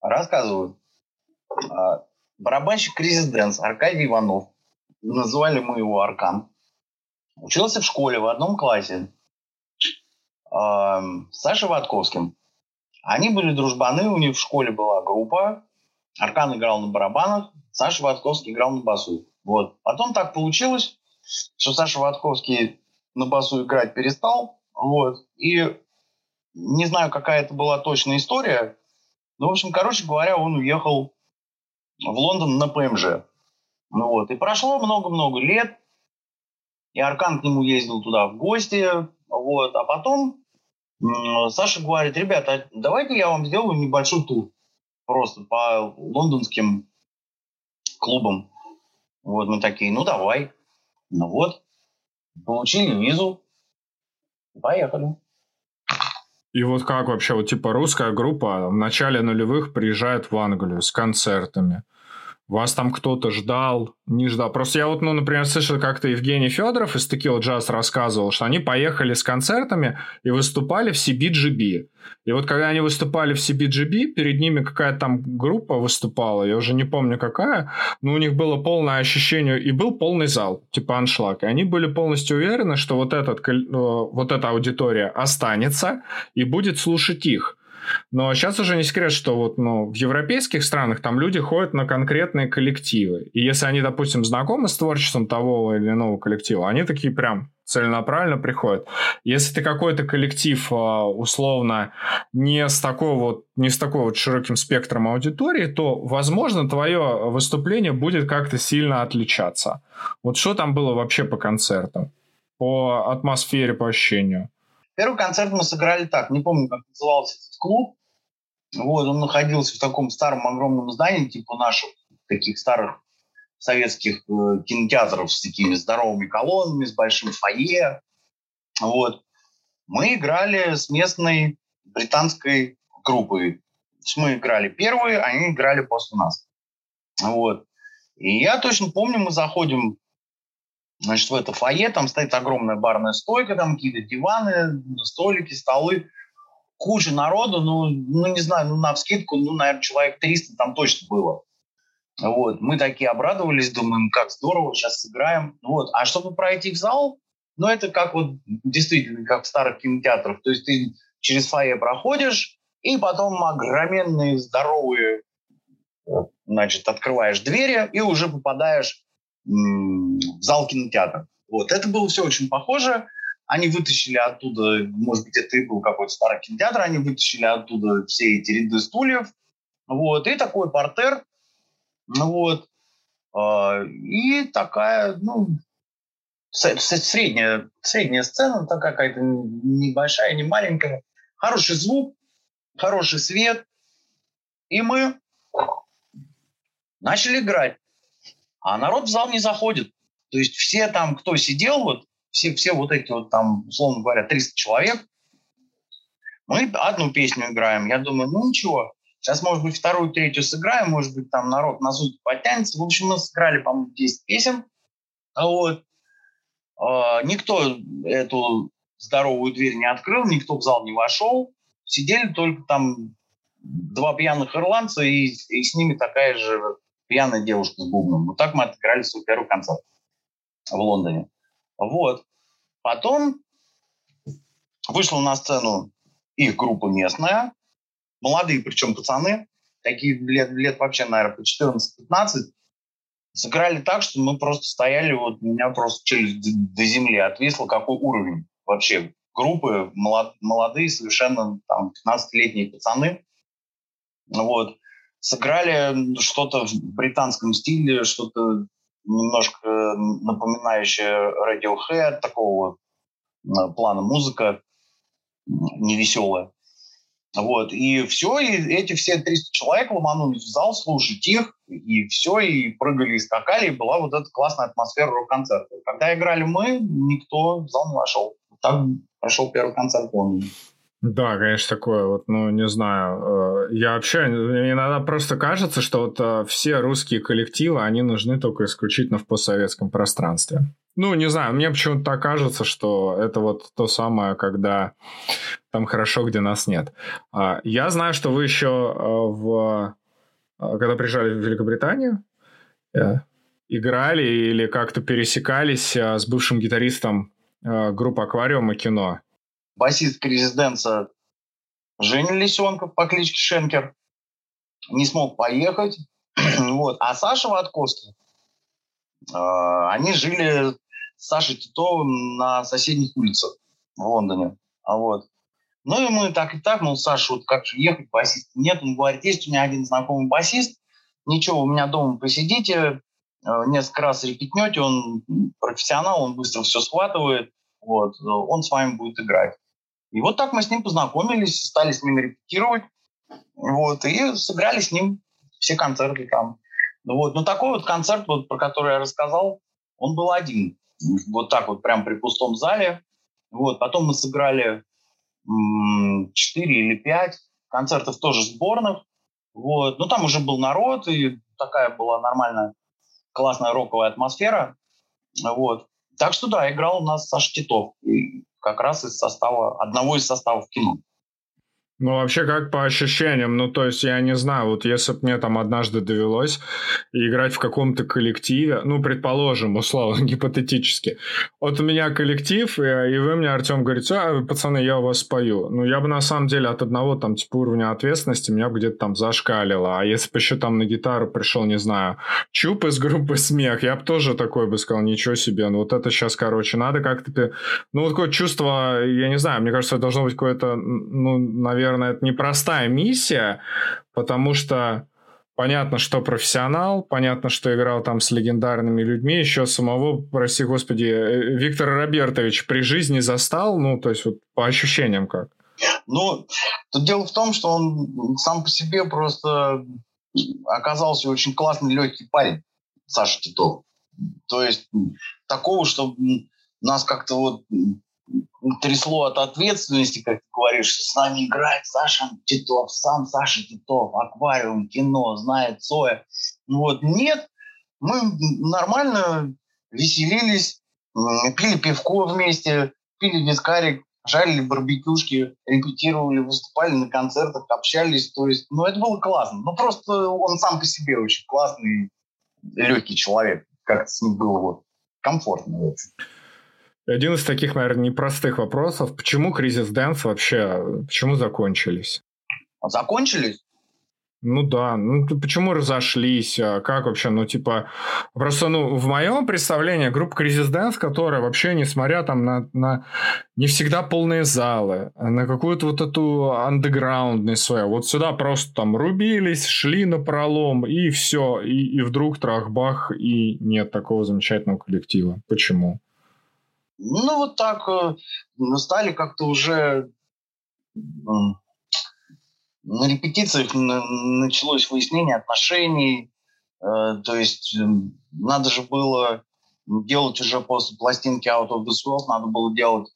Рассказываю. А, барабанщик Dance Аркадий Иванов. Называли мы его Аркан. Учился в школе в одном классе с Сашей Ватковским. Они были дружбаны, у них в школе была группа. Аркан играл на барабанах, Саша Ватковский играл на басу. Вот. Потом так получилось, что Саша Ватковский на басу играть перестал. Вот. И не знаю, какая это была точная история. Но, в общем, короче говоря, он уехал в Лондон на ПМЖ. Ну вот. И прошло много-много лет. И Аркан к нему ездил туда в гости. Вот. А потом Саша говорит, ребята, давайте я вам сделаю небольшой тур. Просто по лондонским клубам. Вот мы такие, ну давай. Ну вот, получили визу, поехали. И вот как вообще, вот типа русская группа в начале нулевых приезжает в Англию с концертами. Вас там кто-то ждал, не ждал. Просто я вот, ну, например, слышал, как-то Евгений Федоров из Текила Джаз рассказывал, что они поехали с концертами и выступали в CBGB. И вот когда они выступали в CBGB, перед ними какая-то там группа выступала, я уже не помню какая, но у них было полное ощущение, и был полный зал, типа аншлаг. И они были полностью уверены, что вот, этот, э, вот эта аудитория останется и будет слушать их. Но сейчас уже не секрет, что вот, ну, в европейских странах там люди ходят на конкретные коллективы. И если они, допустим, знакомы с творчеством того или иного коллектива, они такие прям целенаправленно приходят. Если ты какой-то коллектив а, условно не с такой вот не с такой вот широким спектром аудитории, то, возможно, твое выступление будет как-то сильно отличаться. Вот что там было вообще по концертам? По атмосфере, по ощущению? Первый концерт мы сыграли так, не помню, как назывался клуб. Вот, он находился в таком старом огромном здании, типа наших таких старых советских э, кинотеатров с такими здоровыми колоннами, с большим фойе. Вот. Мы играли с местной британской группой. Мы играли первые, они играли после нас. Вот. И я точно помню, мы заходим Значит, в это фойе там стоит огромная барная стойка, там какие-то диваны, столики, столы, куча народу, ну, ну не знаю, ну, на вскидку, ну, наверное, человек 300 там точно было. Вот, мы такие обрадовались, думаем, как здорово, сейчас сыграем. Вот, а чтобы пройти в зал, ну, это как вот действительно, как в старых кинотеатрах. То есть ты через фойе проходишь, и потом огроменные, здоровые, значит, открываешь двери и уже попадаешь в зал кинотеатра. Вот. Это было все очень похоже. Они вытащили оттуда, может быть, это и был какой-то старый кинотеатр, они вытащили оттуда все эти ряды стульев. Вот. И такой портер. Вот. А, и такая, ну, средняя, средняя сцена, такая какая-то небольшая, не маленькая. Хороший звук, хороший свет. И мы начали играть а народ в зал не заходит. То есть все там, кто сидел, вот, все, все вот эти вот там, условно говоря, 300 человек, мы одну песню играем. Я думаю, ну ничего, сейчас, может быть, вторую, третью сыграем, может быть, там народ на звуки подтянется. В общем, мы сыграли, по-моему, 10 песен. А вот. Э, никто эту здоровую дверь не открыл, никто в зал не вошел. Сидели только там два пьяных ирландца и, и с ними такая же пьяная девушка с бубном. Вот так мы отыграли свой первый концерт в Лондоне. Вот. Потом вышла на сцену их группа местная, молодые причем пацаны, такие лет, лет вообще, наверное, по 14-15, сыграли так, что мы просто стояли, вот меня просто челюсть до земли отвисла, какой уровень вообще группы, молодые, совершенно там 15-летние пацаны. Вот сыграли что-то в британском стиле, что-то немножко напоминающее Radiohead, такого э, плана музыка невеселая. Вот, и все, и эти все 300 человек ломанулись в зал слушать их, и все, и прыгали, и скакали, и была вот эта классная атмосфера рок-концерта. Когда играли мы, никто в зал не вошел. Так прошел первый концерт Лондоне. Да, конечно, такое вот, ну, не знаю. Э, я вообще, мне иногда просто кажется, что вот э, все русские коллективы, они нужны только исключительно в постсоветском пространстве. Ну, не знаю, мне почему-то так кажется, что это вот то самое, когда там хорошо, где нас нет. А, я знаю, что вы еще э, в... Когда приезжали в Великобританию, играли или как-то пересекались с бывшим гитаристом группы «Аквариум» и кино басист Резиденса Женя Лисенков по кличке Шенкер не смог поехать. *clears throat* вот. А Саша Ватковский, э, они жили с Сашей Титовым на соседних улицах в Лондоне. А вот. Ну и мы так и так, мол, Саша, вот как же ехать, басист нет. Он говорит, есть у меня один знакомый басист, ничего, у меня дома посидите, э, несколько раз репетнете, он профессионал, он быстро все схватывает, вот, он с вами будет играть. И вот так мы с ним познакомились, стали с ним репетировать, вот, и сыграли с ним все концерты там. Ну, вот. Но такой вот концерт, вот, про который я рассказал, он был один. Вот так вот, прям при пустом зале. Вот. Потом мы сыграли четыре или пять концертов тоже сборных. Вот. Ну, там уже был народ, и такая была нормальная, классная роковая атмосфера. Вот. Так что да, играл у нас Саша Титов. Как раз из состава, одного из составов кино. Ну, вообще, как по ощущениям, ну, то есть, я не знаю, вот если бы мне там однажды довелось играть в каком-то коллективе, ну, предположим, условно, *laughs* гипотетически, вот у меня коллектив, и, и вы мне, Артем, говорите, а, пацаны, я у вас спою. Ну, я бы, на самом деле, от одного, там, типа, уровня ответственности меня бы где-то там зашкалило. А если бы еще там на гитару пришел, не знаю, Чуп из группы «Смех», я бы тоже такой бы сказал, ничего себе, ну, вот это сейчас, короче, надо как-то... Ну, вот такое чувство, я не знаю, мне кажется, должно быть какое-то, ну, наверное, наверное, это непростая миссия, потому что понятно, что профессионал, понятно, что играл там с легендарными людьми, еще самого, прости господи, э, Виктора Робертович при жизни застал, ну, то есть вот по ощущениям как? Ну, тут дело в том, что он сам по себе просто оказался очень классный легкий парень, Саша Титов. То есть такого, что нас как-то вот трясло от ответственности, как ты говоришь, что с нами играет Саша Титов, сам Саша Титов, аквариум, кино, знает Цоя. Ну вот, нет, мы нормально веселились, пили пивко вместе, пили вискарик, жарили барбекюшки, репетировали, выступали на концертах, общались. То есть, ну, это было классно. Ну, просто он сам по себе очень классный, легкий человек. Как с ним было вот комфортно. В общем. Один из таких, наверное, непростых вопросов. Почему кризис Дэнс вообще, почему закончились? Закончились? Ну да, ну почему разошлись, а как вообще, ну типа, просто, ну, в моем представлении группа Кризис Дэнс, которая вообще, несмотря там на, на не всегда полные залы, на какую-то вот эту андеграундность свою, вот сюда просто там рубились, шли на пролом, и все, и, и вдруг трах-бах, и нет такого замечательного коллектива. Почему? Ну, вот так э, стали как-то уже на репетициях началось выяснение отношений. Э, то есть э, надо же было делать уже после пластинки Out of this World, надо было делать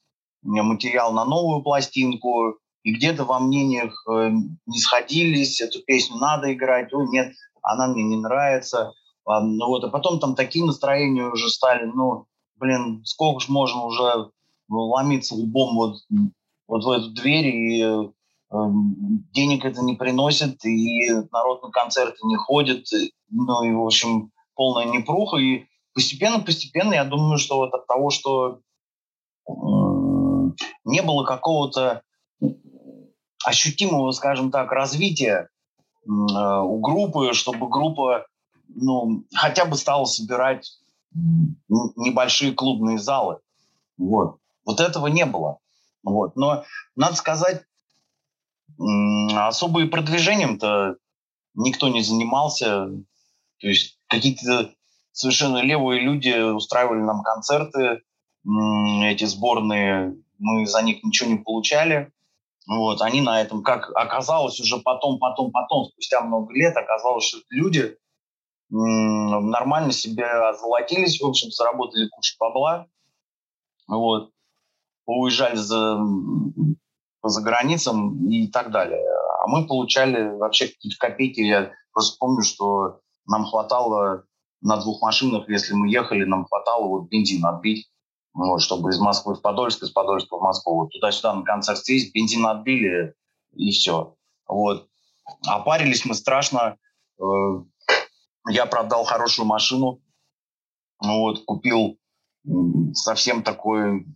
материал на новую пластинку. И где-то во мнениях не сходились, эту песню надо играть, о нет, она мне не нравится. Ну вот, а потом там такие настроения уже стали, ну, блин, сколько ж можно уже ломиться лбом вот, вот в эту дверь, и э, денег это не приносит, и народ на концерты не ходит, ну и, в общем, полная непруха, и постепенно-постепенно я думаю, что вот от того, что э, не было какого-то ощутимого, скажем так, развития э, у группы, чтобы группа ну, хотя бы стала собирать небольшие клубные залы. Вот. Вот этого не было. Вот. Но, надо сказать, особо и продвижением-то никто не занимался. То есть какие-то совершенно левые люди устраивали нам концерты, эти сборные, мы за них ничего не получали. Вот, они на этом, как оказалось уже потом, потом, потом, спустя много лет, оказалось, что люди, нормально себе озолотились, в общем, заработали кучу бабла, вот, уезжали за, за границам и так далее. А мы получали вообще какие-то копейки. Я просто помню, что нам хватало на двух машинах, если мы ехали, нам хватало вот бензин отбить, вот, чтобы из Москвы в Подольск, из Подольска в Москву. Вот туда-сюда на концерт съездить, бензин отбили, и все. Вот. А парились мы страшно. Э, я продал хорошую машину, вот, купил совсем такой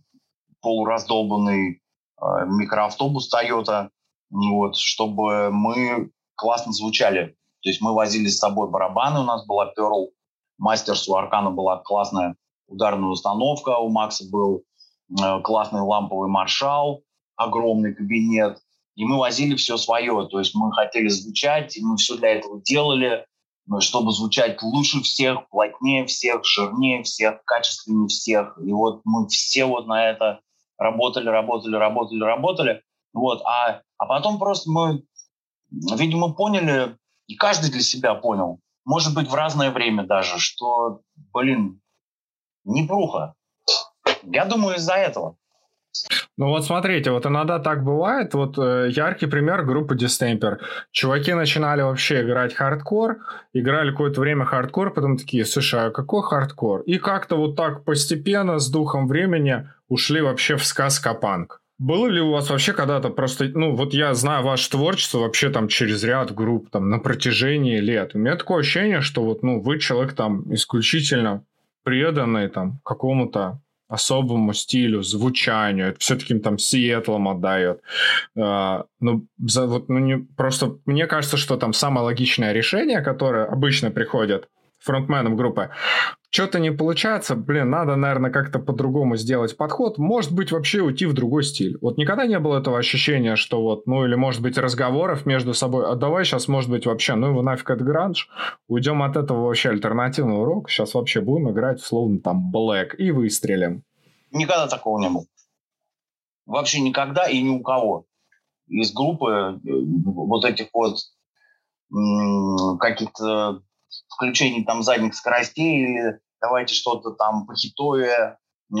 полураздолбанный э, микроавтобус Toyota, вот, чтобы мы классно звучали. То есть мы возили с собой барабаны, у нас была Pearl, Мастерс у Аркана была классная ударная установка, у Макса был э, классный ламповый маршал, огромный кабинет, и мы возили все свое, то есть мы хотели звучать, и мы все для этого делали, чтобы звучать лучше всех, плотнее всех, жирнее всех, качественнее всех. И вот мы все вот на это работали, работали, работали, работали. Вот. А, а потом просто мы, видимо, поняли, и каждый для себя понял, может быть, в разное время даже, что, блин, не бруха. Я думаю, из-за этого. Ну вот смотрите, вот иногда так бывает. Вот э, яркий пример группы Distemper. Чуваки начинали вообще играть хардкор, играли какое-то время хардкор, потом такие, слушай, а какой хардкор? И как-то вот так постепенно с духом времени ушли вообще в ска-панк. Было ли у вас вообще когда-то просто, ну, вот я знаю ваше творчество вообще там через ряд групп, там, на протяжении лет. У меня такое ощущение, что вот, ну, вы человек там исключительно преданный там какому-то особому стилю, звучанию, это все таким там Сиэтлом отдает. Uh, ну, за, вот, ну, не, просто мне кажется, что там самое логичное решение, которое обычно приходит фронтменом группы, что-то не получается, блин, надо, наверное, как-то по-другому сделать подход. Может быть, вообще уйти в другой стиль. Вот никогда не было этого ощущения, что вот, ну или, может быть, разговоров между собой. А давай сейчас, может быть, вообще, ну его нафиг от гранж, уйдем от этого вообще альтернативного рока, сейчас вообще будем играть, словно там, Black и выстрелим. Никогда такого не было. Вообще никогда и ни у кого. Из группы э, вот этих вот каких-то включение там задних скоростей или давайте что-то там похитое,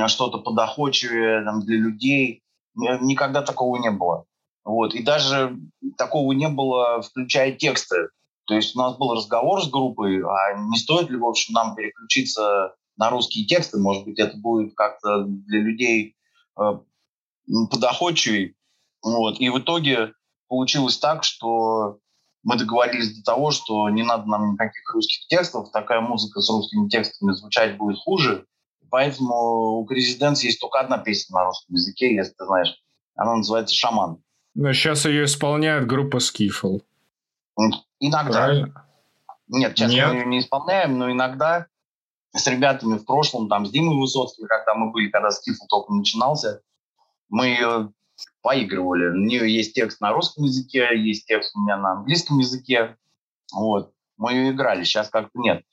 что-то подоходчивее там, для людей. Никогда такого не было. Вот. И даже такого не было, включая тексты. То есть у нас был разговор с группой, а не стоит ли, в общем, нам переключиться на русские тексты. Может быть, это будет как-то для людей э, подоходчивее. Вот. И в итоге получилось так, что мы договорились до того, что не надо нам никаких русских текстов, такая музыка с русскими текстами звучать будет хуже. Поэтому у Резиденс есть только одна песня на русском языке, если ты знаешь. Она называется «Шаман». Но сейчас ее исполняет группа Скифл. Иногда. Правильно? Нет, сейчас Нет. мы ее не исполняем, но иногда с ребятами в прошлом, там, с Димой Высоцким, когда мы были, когда Скифл только начинался, мы ее поигрывали. У нее есть текст на русском языке, есть текст у меня на английском языке. Вот. Мы ее играли, сейчас как-то нет.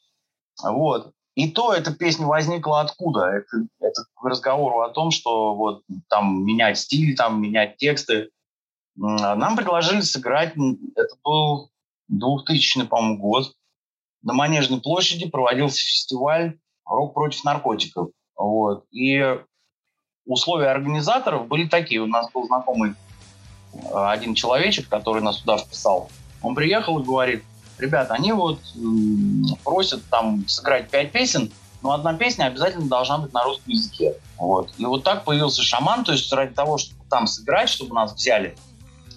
Вот. И то эта песня возникла откуда? Это, это к разговору о том, что вот там менять стиль, там менять тексты. Нам предложили сыграть, это был 2000 по-моему, год. На Манежной площади проводился фестиваль «Рок против наркотиков». Вот. И условия организаторов были такие. У нас был знакомый э, один человечек, который нас туда вписал. Он приехал и говорит, ребята, они вот просят там сыграть пять песен, но одна песня обязательно должна быть на русском языке. Вот. И вот так появился шаман, то есть ради того, чтобы там сыграть, чтобы нас взяли,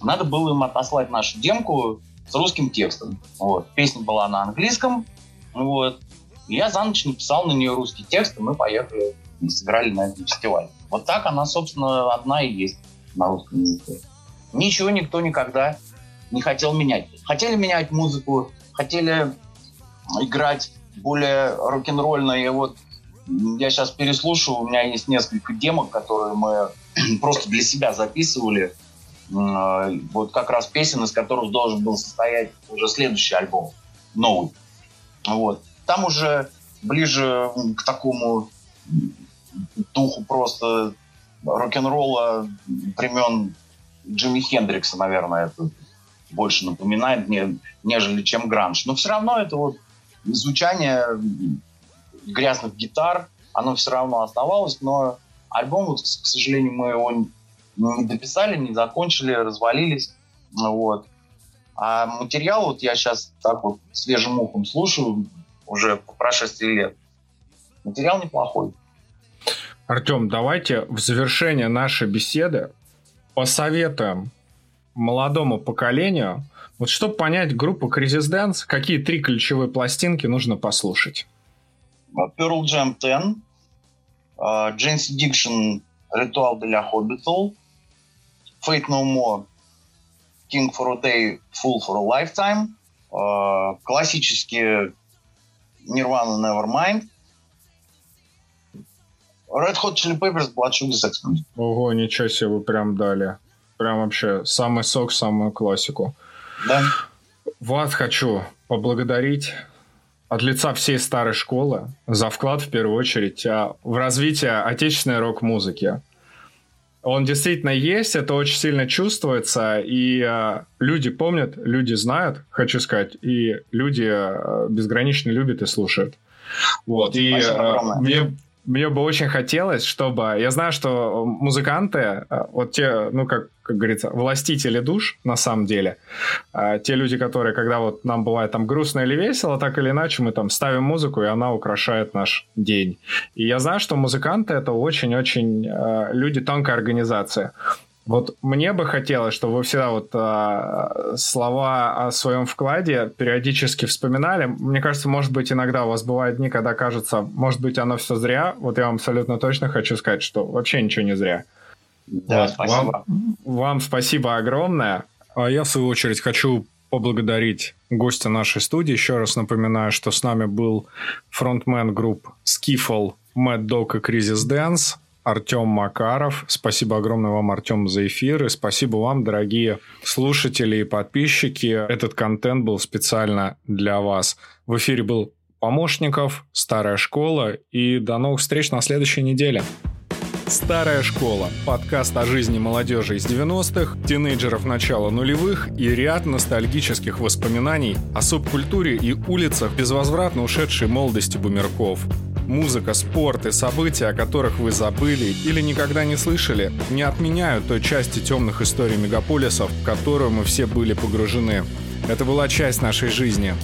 надо было им отослать нашу демку с русским текстом. Вот. Песня была на английском, вот. Я за ночь написал на нее русский текст, и мы поехали и сыграли на этом фестивале. Вот так она, собственно, одна и есть на русском языке. Ничего никто никогда не хотел менять. Хотели менять музыку, хотели играть более рок-н-ролльно. И вот я сейчас переслушаю, у меня есть несколько демок, которые мы *clears throat* просто для себя записывали. Вот как раз песен, из которых должен был состоять уже следующий альбом, новый. Вот. Там уже ближе к такому духу просто рок-н-ролла времен Джимми Хендрикса, наверное, это больше напоминает мне, нежели чем гранж. Но все равно это вот звучание грязных гитар, оно все равно оставалось, но альбом, к сожалению, мы его не дописали, не закончили, развалились. Вот. А материал вот я сейчас так вот свежим ухом слушаю уже по прошествии лет. Материал неплохой. Артем, давайте в завершение нашей беседы посоветуем молодому поколению, вот чтобы понять группу Crisis Dance, какие три ключевые пластинки нужно послушать? Pearl Jam 10, uh, Jane's Addiction Ritual de la Hospital, Fate No More, King for a Day, Full for a Lifetime, uh, классические Nirvana Nevermind, Red Hot Chili Peppers, Blood Sugar Sex Ого, ничего себе, вы прям дали. Прям вообще самый сок, самую классику. Да. Вас хочу поблагодарить от лица всей старой школы за вклад, в первую очередь, а, в развитие отечественной рок-музыки. Он действительно есть, это очень сильно чувствуется, и э, люди помнят, люди знают, хочу сказать, и люди э, безгранично любят и слушают. Вот, и э, мне мне бы очень хотелось, чтобы... Я знаю, что музыканты, э, вот те, ну, как, как говорится, властители душ, на самом деле, э, те люди, которые, когда вот нам бывает там грустно или весело, так или иначе мы там ставим музыку, и она украшает наш день. И я знаю, что музыканты — это очень-очень э, люди тонкой организации. Вот мне бы хотелось, чтобы вы всегда вот э, слова о своем вкладе периодически вспоминали. Мне кажется, может быть, иногда у вас бывают дни, когда кажется, может быть, оно все зря. Вот я вам абсолютно точно хочу сказать, что вообще ничего не зря. Да, вот. спасибо. Вам, вам спасибо огромное. А я, в свою очередь, хочу поблагодарить гостя нашей студии. Еще раз напоминаю, что с нами был фронтмен групп Skiffle, Mad Dog и Crisis Dance. Артем Макаров. Спасибо огромное вам, Артем, за эфир. И спасибо вам, дорогие слушатели и подписчики. Этот контент был специально для вас. В эфире был Помощников, Старая школа. И до новых встреч на следующей неделе. Старая школа. Подкаст о жизни молодежи из 90-х, тинейджеров начала нулевых и ряд ностальгических воспоминаний о субкультуре и улицах безвозвратно ушедшей молодости бумерков. Музыка, спорт и события, о которых вы забыли или никогда не слышали, не отменяют той части темных историй мегаполисов, в которую мы все были погружены. Это была часть нашей жизни.